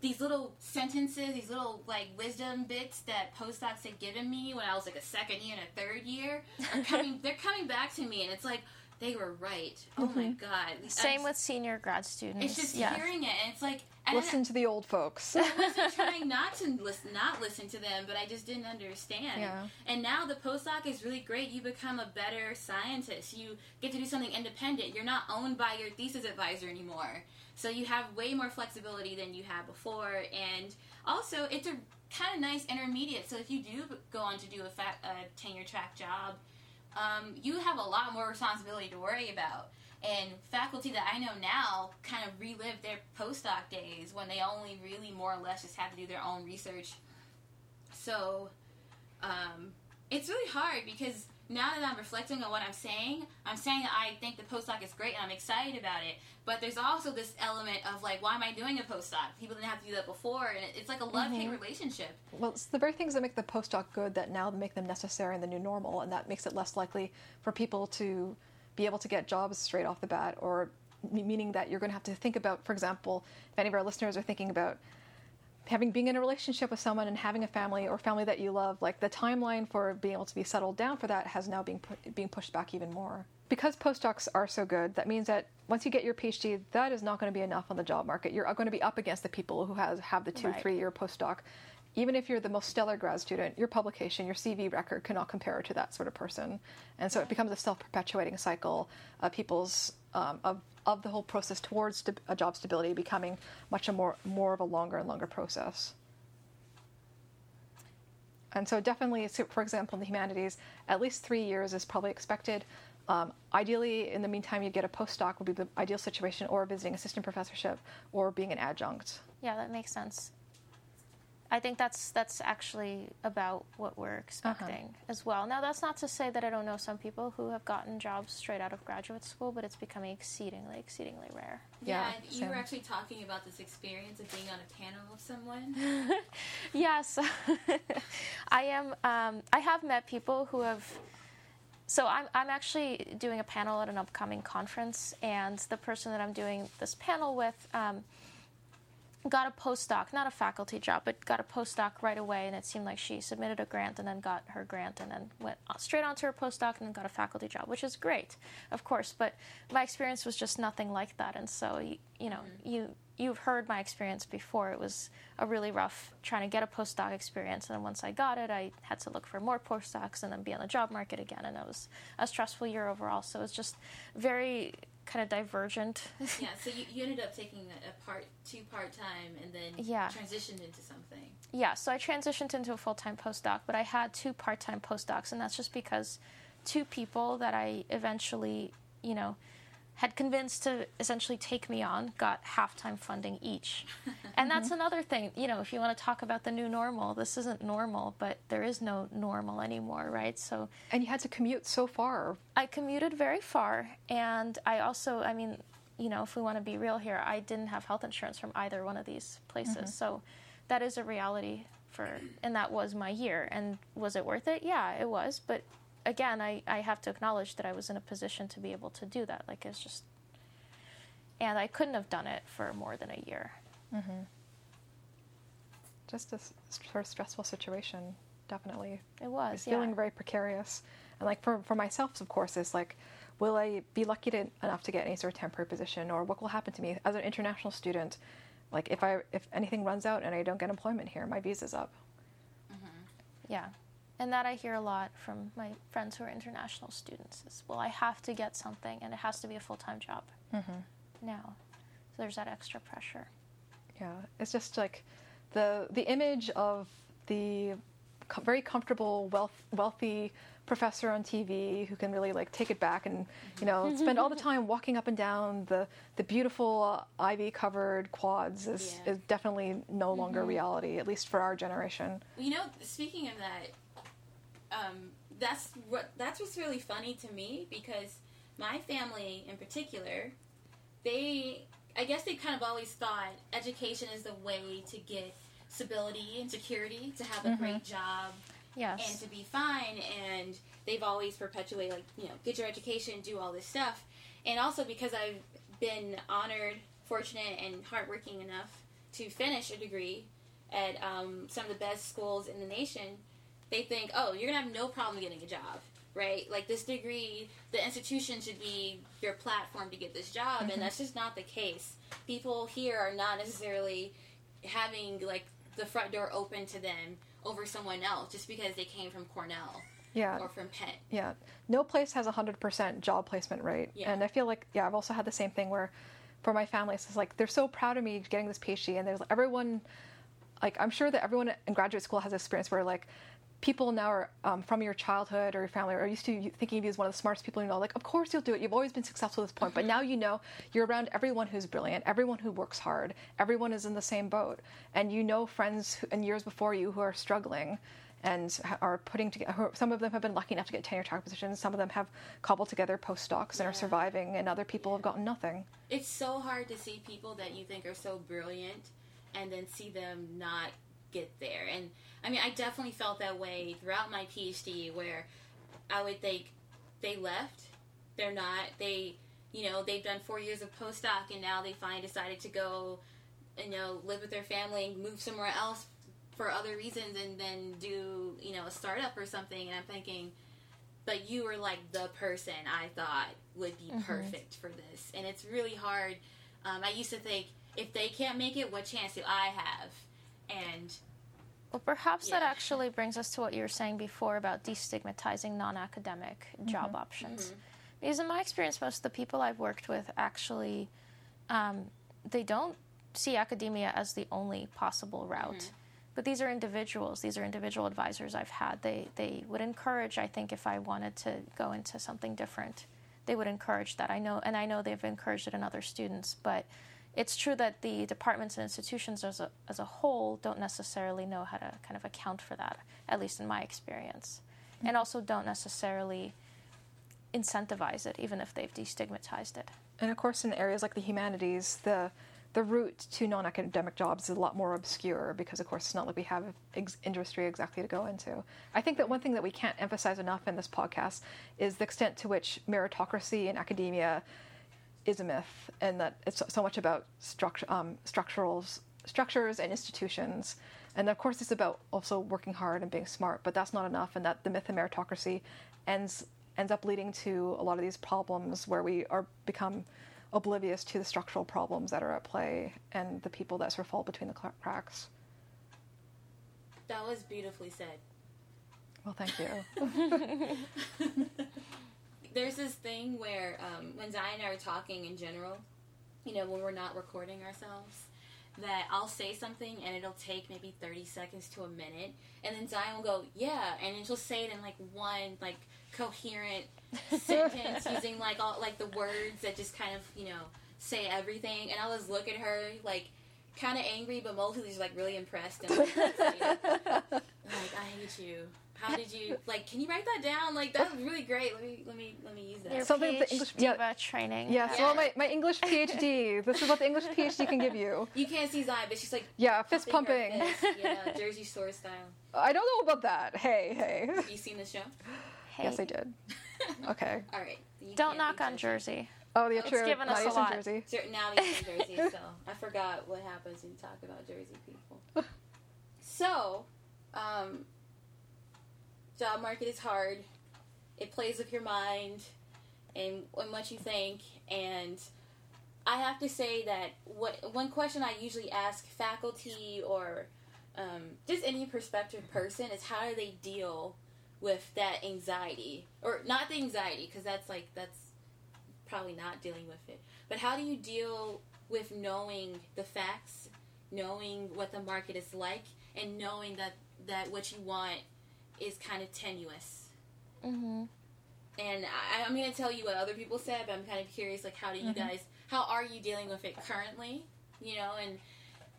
these little sentences, these little like wisdom bits that postdocs had given me when I was like a second year and a third year are coming. they're coming back to me, and it's like they were right. Oh my mm-hmm. god! Same I- with senior grad students. it's just yeah. hearing it, and it's like Listen to the old folks. I wasn't trying not to listen, not listen to them, but I just didn't understand. Yeah. And now the postdoc is really great. You become a better scientist. You get to do something independent. You're not owned by your thesis advisor anymore. So you have way more flexibility than you had before. And also, it's a kind of nice intermediate. So if you do go on to do a, fa- a tenure track job, um, you have a lot more responsibility to worry about. And faculty that I know now kind of relive their postdoc days when they only really more or less just have to do their own research. So um, it's really hard because now that I'm reflecting on what I'm saying, I'm saying that I think the postdoc is great and I'm excited about it. But there's also this element of like, why am I doing a postdoc? People didn't have to do that before, and it's like a love hate mm-hmm. relationship. Well, it's the very things that make the postdoc good that now make them necessary in the new normal, and that makes it less likely for people to be able to get jobs straight off the bat, or meaning that you're going to have to think about, for example, if any of our listeners are thinking about having being in a relationship with someone and having a family or family that you love, like the timeline for being able to be settled down for that has now been pu- being pushed back even more. Because postdocs are so good, that means that once you get your PhD, that is not going to be enough on the job market. You're going to be up against the people who has have the two, Right. three year postdoc. Even if you're the most stellar grad student, your publication, your CV record cannot compare to that sort of person. And so it becomes a self perpetuating cycle of people's um, of of the whole process towards st- a job stability becoming much a more more of a longer and longer process. And so, definitely, for example, in the humanities, at least three years is probably expected. Um, ideally, in the meantime, you get a postdoc would be the ideal situation, or visiting assistant professorship, or being an adjunct. Yeah, that makes sense. I think that's that's actually about what we're expecting as well. Now, that's not to say that I don't know some people who have gotten jobs straight out of graduate school, but it's becoming exceedingly, exceedingly rare. Yeah, and you same. were actually talking about this experience of being on a panel with someone. Yes, I am. Um, I have met people who have. So I'm I'm actually doing a panel at an upcoming conference, and the person that I'm doing this panel with. Um, got a postdoc, not a faculty job, but got a postdoc right away. And it seemed like she submitted a grant and then got her grant and then went straight on to her postdoc and then got a faculty job, which is great, of course. But my experience was just nothing like that. And so, you, you know, mm-hmm. you you've heard my experience before. It was a really rough trying to get a postdoc experience. And then once I got it, I had to look for more postdocs and then be on the job market again. And it was a stressful year overall. So it was just very kind of divergent. yeah, so you, you ended up taking a, part two part time and then Yeah. transitioned into something. Yeah, so I transitioned into a full time postdoc, but I had two part time postdocs, and that's just because two people that I eventually, you know, had convinced to essentially take me on got half time funding each. And that's mm-hmm. another thing, you know, if you want to talk about the new normal, this isn't normal, but there is no normal anymore, right? So And you had to commute so far. I commuted very far, and I also, I mean, you know, if we want to be real here, I didn't have health insurance from either one of these places. Mm-hmm. So that is a reality for, and that was my year. And was it worth it? Yeah, it was. But again, I, I have to acknowledge that I was in a position to be able to do that. Like, it's just, and I couldn't have done it for more than a year. Mm-hmm. Just a sort of stressful situation, definitely. It was, It's yeah. feeling very precarious. And like for, for myself, of course, is like, will I be lucky to, enough to get any sort of temporary position, or what will happen to me as an international student? Like if I if anything runs out and I don't get employment here, my visa's up. Yeah. And that I hear a lot from my friends who are international students is, well, I have to get something and it has to be a full time job now. So there's that extra pressure. Yeah, it's just like the the image of the co- very comfortable, wealth, wealthy professor on TV who can really like take it back and you know spend all the time walking up and down the the beautiful uh, ivy covered quads is, Yeah. is definitely no longer reality, at least for our generation. You know, speaking of that, um, that's what that's what's really funny to me because my family in particular, they I guess they kind of always thought education is the way to get stability and security, to have a great job and to be fine and they've always perpetuated like, you know, get your education, do all this stuff. And also because I've been honored, fortunate and hardworking enough to finish a degree at um, some of the best schools in the nation, they think, oh, you're gonna have no problem getting a job, right? Like this degree, the institution should be your platform to get this job, and mm-hmm. that's just not the case. People here are not necessarily having like the front door open to them over someone else just because they came from Cornell Yeah, or from Penn. Yeah, no place has a hundred percent job placement rate, Yeah. and I feel like yeah, I've also had the same thing where, for my family, it's just like they're so proud of me getting this PhD, and there's everyone, like I'm sure that everyone in graduate school has experience where like. People now are um, from your childhood or your family are used to thinking of you as one of the smartest people you know. Like, of course you'll do it. You've always been successful at this point, but now you know you're around everyone who's brilliant, everyone who works hard, everyone is in the same boat, and you know friends who, and years before you who are struggling, and are putting together. Some of them have been lucky enough to get tenure track positions. Some of them have cobbled together postdocs and are surviving, and other people have gotten nothing. It's so hard to see people that you think are so brilliant and then see them not get there. And I mean, I definitely felt that way throughout my PhD where I would think they left, they're not, they, you know, they've done four years of postdoc and now they finally decided to go, you know, live with their family and move somewhere else for other reasons and then do, you know, a startup or something. And I'm thinking, but you were like the person I thought would be perfect for this. And it's really hard. Um, I used to think, if they can't make it, what chance do I have? And Well, perhaps that actually brings us to what you were saying before about destigmatizing non academic mm-hmm. job options. Mm-hmm. Because, in my experience, most of the people I've worked with actually um, they don't see academia as the only possible route. Mm-hmm. But these are individuals. These are individual advisors I've had. They they would encourage. I think if I wanted to go into something different, they would encourage that. I know, and I know they've encouraged it in other students. But it's true that the departments and institutions as a, as a whole don't necessarily know how to kind of account for that, at least in my experience, mm-hmm. and also don't necessarily incentivize it, even if they've destigmatized it. And of course, in areas like the humanities, the the route to non-academic jobs is a lot more obscure because, of course, it's not like we have ex- industry exactly to go into. I think that one thing that we can't emphasize enough in this podcast is the extent to which meritocracy in academia is a myth, and that it's so much about structure, um, structurals, structures and institutions. And of course, it's about also working hard and being smart, but that's not enough, and that the myth of meritocracy ends ends up leading to a lot of these problems where we are become oblivious to the structural problems that are at play and the people that sort of fall between the cracks. That was beautifully said. Well, thank you. There's this thing where um, when Xine and I are talking in general, you know, when we're not recording ourselves, that I'll say something and it'll take maybe 30 seconds to a minute, and then Xine will go, yeah, and then she'll say it in like one, like, coherent sentence using like all like the words that just kind of you know say everything, and I'll just look at her like kind of angry, but mostly just like really impressed and like, like I hate you. How did you like? Can you write that down? Like that's really great. Let me let me let me use that. Your Something PhD the English yeah. training. Yes, yeah. well, my, my English PhD. this is what the English PhD can give you. You can't see Xine, but she's like yeah, fist pumping. Fist. Yeah, Jersey Shore style. I don't know about that. Hey, hey. Have you seen the show? Hey. Yes, I did. Okay. All right. Don't knock on Jersey. Oh, yeah, true. It's given us a lot. Jersey. Now he's in Jersey, so I forgot what happens when you talk about Jersey people. so, um, job market is hard. It plays with your mind and, and what you think. And I have to say that what one question I usually ask faculty or um, just any prospective person is how do they deal with that anxiety or not the anxiety because that's like that's probably not dealing with it but how do you deal with knowing the facts knowing what the market is like and knowing that that what you want is kind of tenuous mm-hmm. and I, am going to tell you what other people said but i'm kind of curious like how do you mm-hmm. guys how are you dealing with it currently you know and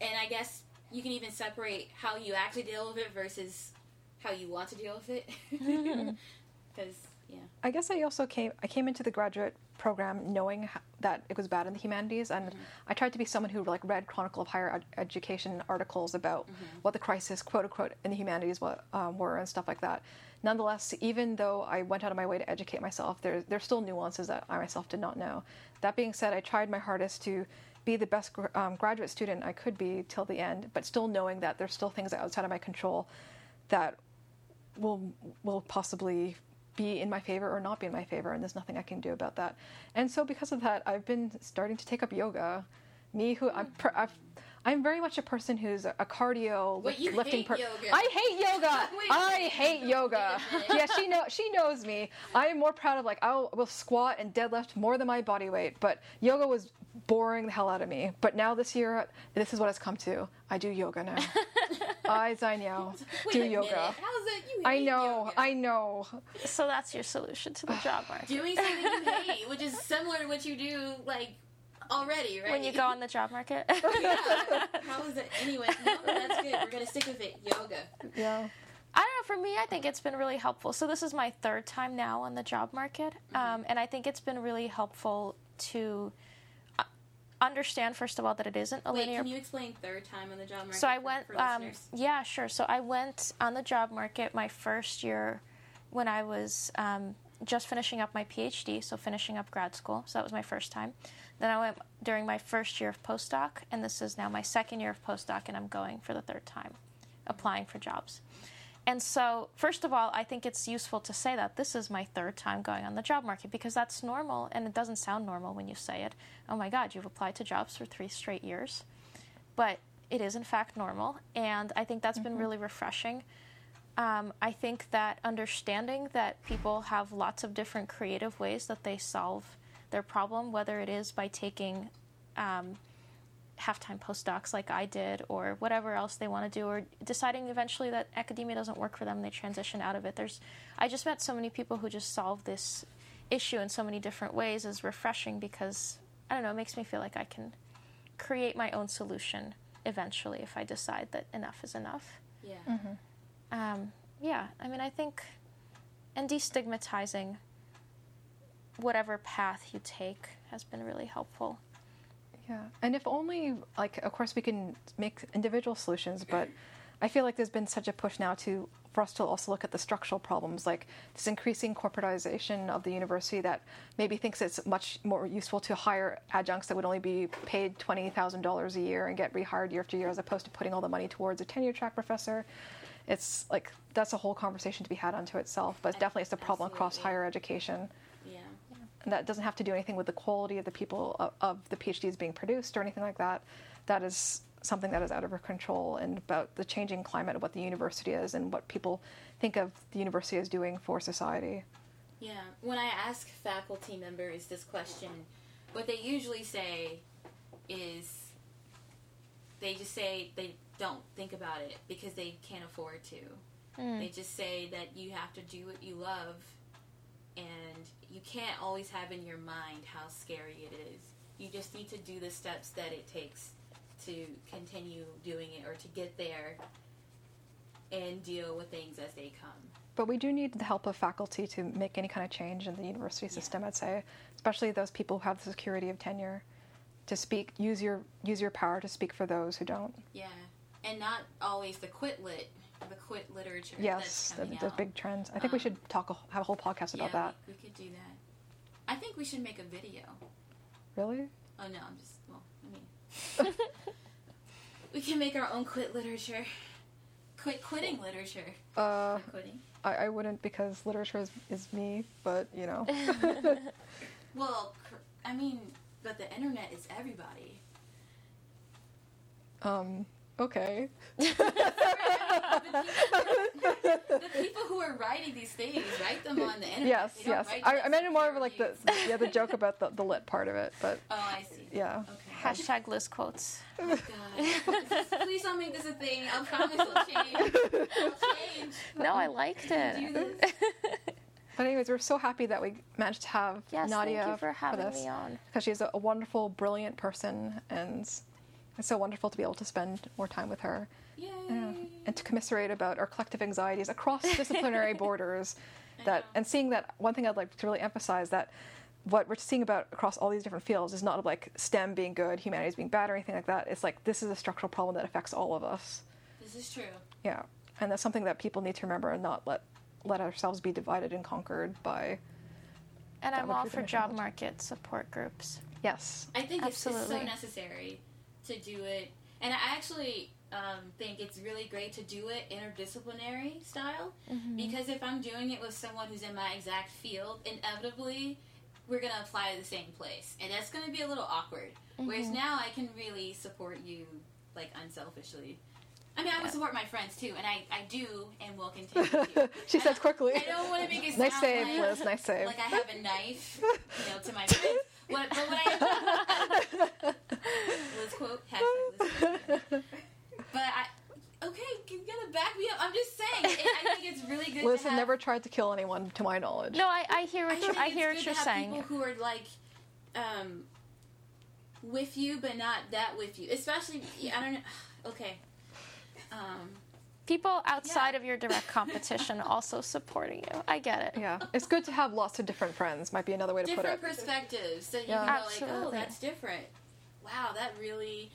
and i guess you can even separate how you actually deal with it versus how you want to deal with it. Because yeah, I guess I also came. I came into the graduate program knowing that it was bad in the humanities, and mm-hmm. I tried to be someone who like read Chronicle of Higher Ed- Education articles about mm-hmm. what the crisis, quote unquote, in the humanities what, um, were and stuff like that. Nonetheless, even though I went out of my way to educate myself, there there's still nuances that I myself did not know. That being said, I tried my hardest to be the best um, graduate student I could be till the end, but still knowing that there's still things outside of my control that will will possibly be in my favor or not be in my favor, and there's nothing I can do about that. And so, because of that, I've been starting to take up yoga. Me, who I'm, hmm. i I'm very much a person who's a cardio Wait, lifting person. I hate yoga. I hate yoga. yeah, she know she knows me. I am more proud of like I will squat and deadlift more than my body weight, but yoga was boring the hell out of me. But now this year, this is what it's come to. I do yoga now. I, Xine Yao, do yoga. How's that you I know, yoga? I know. So that's your solution to the job market. Doing something you hate, which is similar to what you do, like already, right? When you go on the job market. yeah. How is it? Anyway, no, that's good. We're gonna stick with it. Yoga. Yeah. I don't know. For me, I think it's been really helpful. So this is my third time now on the job market, mm-hmm. um, and I think it's been really helpful to understand first of all that it isn't a Wait, linear. Can you explain third time on the job market? So I went. For, um, yeah, sure. So I went on the job market my first year when I was um, just finishing up my PhD, so finishing up grad school. So that was my first time. Then I went during my first year of postdoc, and this is now my second year of postdoc, and I'm going for the third time, applying for jobs. And so, first of all, I think it's useful to say that this is my third time going on the job market because that's normal and it doesn't sound normal when you say it. Oh my God, you've applied to jobs for three straight years. But it is, in fact, normal. And I think that's mm-hmm. been really refreshing. Um, I think that understanding that people have lots of different creative ways that they solve their problem, whether it is by taking um, half-time postdocs like I did or whatever else they want to do or deciding eventually that academia doesn't work for them they transition out of it there's I just met so many people who just solve this issue in so many different ways is refreshing because I don't know it makes me feel like I can create my own solution eventually if I decide that enough is enough. Yeah. Um, yeah, I mean, I think, and destigmatizing whatever path you take has been really helpful. Yeah, and if only, like, of course, we can make individual solutions, but I feel like there's been such a push now to for us to also look at the structural problems, like this increasing corporatization of the university that maybe thinks it's much more useful to hire adjuncts that would only be paid twenty thousand dollars a year and get rehired year after year, as opposed to putting all the money towards a tenure track professor. It's like that's a whole conversation to be had unto itself, but definitely it's a problem across higher education. And that doesn't have to do anything with the quality of the people of, of the PhDs being produced or anything like that. That is something that is out of our control and about the changing climate of what the university is and what people think of the university as doing for society. Yeah. When I ask faculty members this question, what they usually say is they just say they don't think about it because they can't afford to. Hmm. They just say that you have to do what you love and you can't always have in your mind how scary it is. You just need to do the steps that it takes to continue doing it or to get there and deal with things as they come. But we do need the help of faculty to make any kind of change in the university system, I'd say, especially those people who have the security of tenure to speak use your use your power to speak for those who don't. Yeah, and not always the quit lit, the quit literature. Yes, the, the big trends. I think we Um, should talk a, have a whole podcast about yeah, that. We, we could do that. I think we should make a video. Really? Oh no, I'm just well. I mean, we can make our own quit literature, quit quitting literature. Uh, Quitting. I, I wouldn't because literature is, is me, but you know. Well, I mean, but the internet is everybody. um, okay. The people who are writing these things write them on the internet. Yes, yes. I, them I meant it more of like the yeah the joke about the, the lit part of it, but Oh, I see. yeah. Okay. Hashtag list quotes. Oh, God. Please don't make this a thing. I promise it'll change. It'll change. No, I liked Do it. this. But anyways, we're so happy that we managed to have yes, Nadia thank you for having this me on. because she's a, a wonderful, brilliant person, and it's so wonderful to be able to spend more time with her. Yay. Yeah. And to commiserate about our collective anxieties across disciplinary borders. That and seeing that one thing I'd like to really emphasize that what we're seeing about across all these different fields is not like STEM being good, humanities being bad, or anything like that. It's like this is a structural problem that affects all of us. This is true. Yeah, and that's something that people need to remember and not let let ourselves be divided and conquered by. And I'm all for job market support groups. Yes. I think it's, it's so necessary to do it. And I actually um, think it's really great to do it interdisciplinary style because if I'm doing it with someone who's in my exact field, inevitably we're going to apply to the same place. And that's going to be a little awkward. Whereas now I can really support you, like, unselfishly. I mean, I would support my friends too, and I, I do and will continue to. she says quickly. I don't want to make it Nice save, like, Liz. Nice save. like I have a knife, you know, to my friends. What, but what I Liz quote hashtag Liz quote. But I okay, you gotta back me up. I'm just saying. It, I think it's really good. Liz to have, never tried to kill anyone, to my knowledge. No, I, I hear I what you think I hear what you're saying. People who are like, um, with you, but not that with you. Especially, I don't know. Okay. Um, People outside Yeah. of your direct competition also supporting you. I get it. Yeah, it's good to have lots of different friends. Might be another way to put it. different perspectives that you Yeah. can go like, oh, that's different. Wow, that really.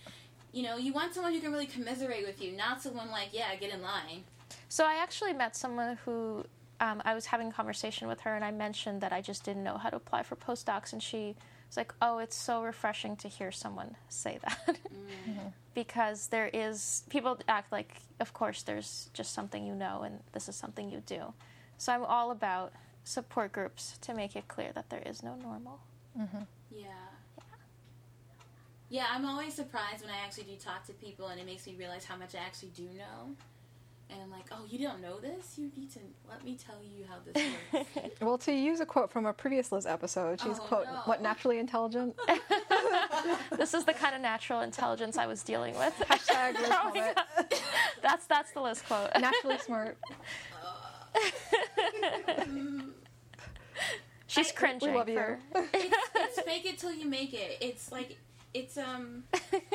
You know, you want someone who can really commiserate with you, not someone like, yeah, get in line. So I actually met someone who um, I was having a conversation with her, and I mentioned that I just didn't know how to apply for postdocs, and she was like, "Oh, it's so refreshing to hear someone say that." Mm-hmm. because there is people act like, of course, there's just something you know, and this is something you do. So I'm all about support groups to make it clear that there is no normal. Yeah, yeah. Yeah, I'm always surprised when I actually do talk to people and it makes me realize how much I actually do know. And I'm like, oh, you don't know this? You need to let me tell you how this works. Well, to use a quote from a previous Liz episode, she's Oh, quote, no. "What naturally intelligent." this is the kind of natural intelligence I was dealing with. Hashtag Liz Growing moment. that's that's the Liz quote. Naturally smart. She's I- cringing. We love you. for- it's, it's fake it till you make it. It's like it's um.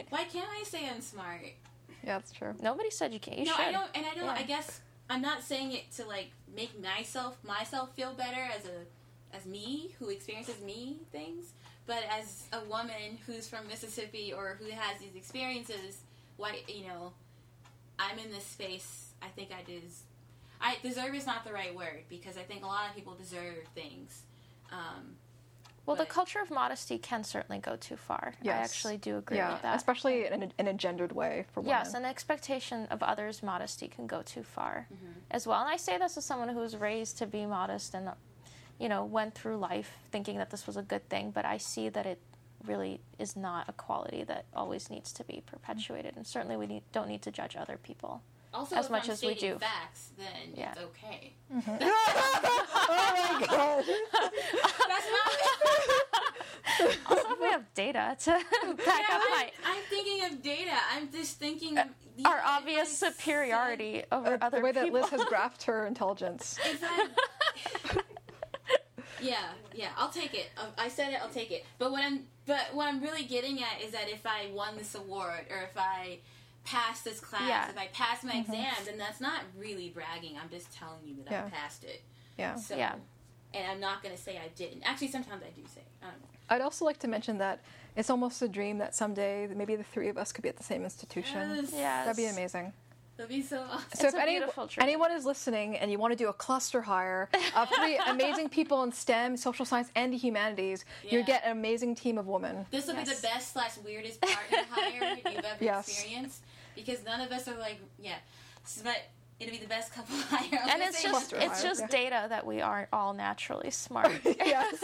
why can't I say I'm smart? Yeah, that's true. Nobody said you can't. You no, should. I don't, and I don't. Yeah. I guess I'm not saying it to like make myself myself feel better as a as me who experiences me things, but as a woman who's from Mississippi or who has these experiences, why you know, I'm in this space. I think I des I deserve is not the right word because I think a lot of people deserve things. Um, Well, the culture of modesty can certainly go too far. I actually do agree Yeah, with that. especially in a, in a gendered way for women. Yes, an expectation of others' modesty can go too far Mm-hmm. as well. And I say this as someone who was raised to be modest and, you know, went through life thinking that this was a good thing, but I see that it really is not a quality that always needs to be perpetuated. And certainly we need, don't need to judge other people. Also, As much I'm as we do. facts, then Yeah. it's okay. oh my god! That's not. Also, if we have data to back Yeah, up I'm, my, I'm thinking of data. I'm just thinking of you our obvious I said- superiority over Uh, other the way that. Liz has graphed her intelligence. If yeah, yeah, I'll take it. Um, I said it. I'll take it. But what I'm, but what I'm really getting at is that if I won this award or if I passed this class, Yeah. if I passed my mm-hmm. exam, then that's not really bragging. I'm just telling you that Yeah. I passed it. Yeah. So, Yeah. And I'm not going to say I didn't. Actually, sometimes I do say. I don't know. I'd also like to mention that it's almost a dream that someday maybe the three of us could be at the same institution. Yes. Yes. That'd be amazing. That'd be so awesome. So It's if a any, beautiful anyone is listening and you want to do a cluster hire of three amazing people in STEM, social science, and the humanities, you Yeah. get an amazing team of women. This will be the best slash weirdest partner hire you've ever Yes. experienced because none of us are like, yeah, s- but it'll be the best couple hire. I was and it's say- just it's hire, just yeah. data that we aren't all naturally smart. yes.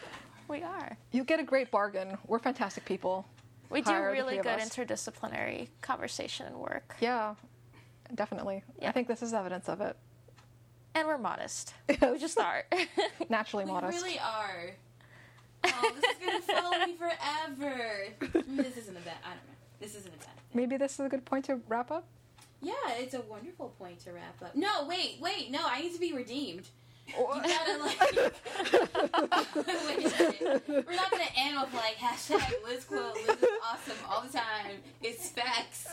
we are. You get a great bargain. We're fantastic people. We do Hire the really good interdisciplinary conversation and work. Yeah, definitely. Yeah. I think this is evidence of it. And we're modest. Yes. We just are. Naturally we modest. We really are. Oh, this is gonna follow me forever. This isn't a bad. I don't know. This isn't a bad. Thing. Maybe this is a good point to wrap up. Yeah, it's a wonderful point to wrap up. No, wait, wait, no, I need to be redeemed. You gotta like. wait a. We're not gonna end with like hashtag Liz quote. Liz is awesome all the time. It's facts.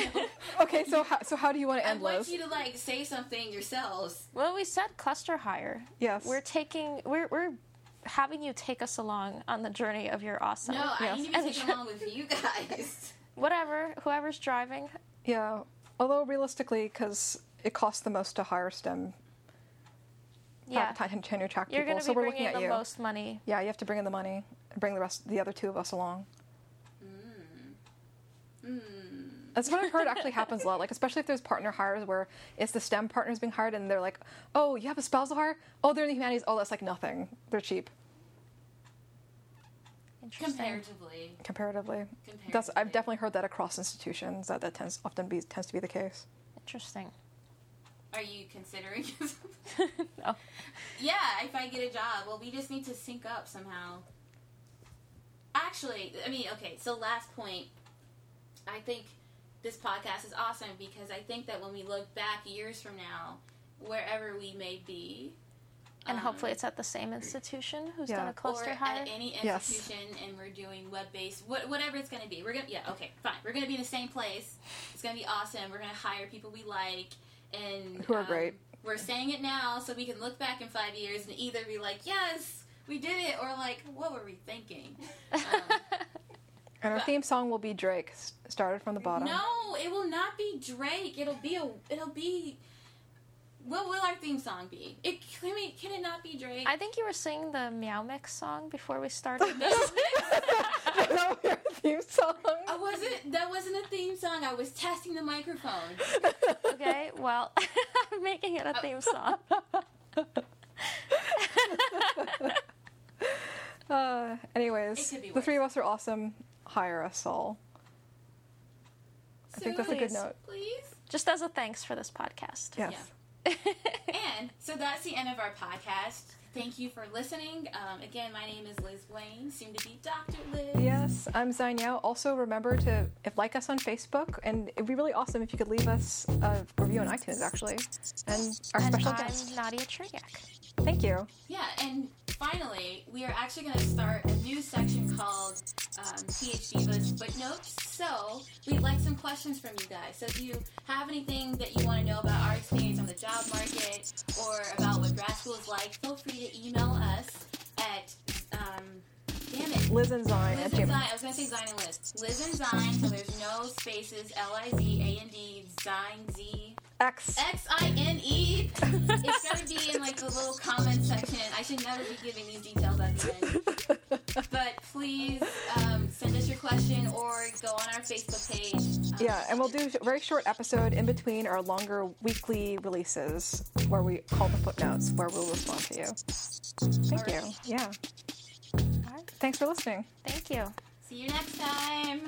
okay, so how, so how do you want to end? I end, want Liz? you to like say something yourselves. well, we said cluster hire. Yes. We're taking we're we're having you take us along on the journey of your awesome. No, I Yes. need to be taken along with you guys. Whatever, whoever's driving. Yeah. Although realistically, because it costs the most to hire STEM Yeah. time tenure track You're people, going to so be we're looking bringing at the you. most money. Yeah, you have to bring in the money and bring the rest, the other two of us along. Hmm. That's what I've heard actually happens a lot. Like especially if there's partner hires where it's the STEM partners being hired and they're like, "Oh, you have a spousal hire? Oh, they're in the humanities. Oh, that's like nothing. They're cheap Interesting. Comparatively. comparatively." That's I've definitely heard that across institutions that that tends often be tends to be the case. Interesting. Are you considering? no. yeah, if I get a job, well, we just need to sync up somehow. Actually, I mean, okay. So last point, I think this podcast is awesome because I think that when we look back years from now, wherever we may be, And um, hopefully it's at the same institution who's Yeah. done a cluster or hire. at any Yes. institution and we're doing web based what, whatever it's going to be we're going to yeah okay fine we're going to be in the same place it's going to be awesome we're going to hire people we like and Who are um, great. we're saying it now so we can look back in five years and either be like yes we did it or like what were we thinking um, And our But- theme song will be Drake, started from the bottom. no it will not be drake it'll be a it'll be what will our theme song be it can, we, can it not be drake I think you were singing the Meow Mix song before we started this. no, your theme song. I wasn't. That wasn't a theme song. I was testing the microphone. okay, well, I'm making it a theme song. Uh, anyways, It could be the three of us are awesome. Hire us all. I think that's a good note. Please. Just as a thanks for this podcast. Yes. And so that's the end of our podcast. Thank you for listening. Um, again, my name is Liz Wayne, soon to be Dr. Liz. Yes, I'm Xine Also, remember to if like us on Facebook, and it'd be really awesome if you could leave us a review on iTunes, actually. And our And special I'm guest. Nadia Chernyak. Thank you. Yeah, and finally, we are actually going to start a new section called um, PhD Divas Footnotes. So, we'd like some questions from you guys. So, if you have anything that you want to know about our experience on the job market or about what grad school is like, feel free to email us at, um, damn it, Liz and Xine Liz and Xine. I was going to say Xine and Liz. Liz and Xine, so there's no spaces, L I Z A N D, Xine, Z. X. X I N E. It's gotta be in like the little comment section. I should never be giving these details at the end. But please um, send us your question or go on our Facebook page. Um, Yeah, and we'll do a very short episode in between our longer weekly releases where we call the footnotes, where we'll respond to you. Thank you. Yeah. All right. Thanks for listening. Thank you. See you next time.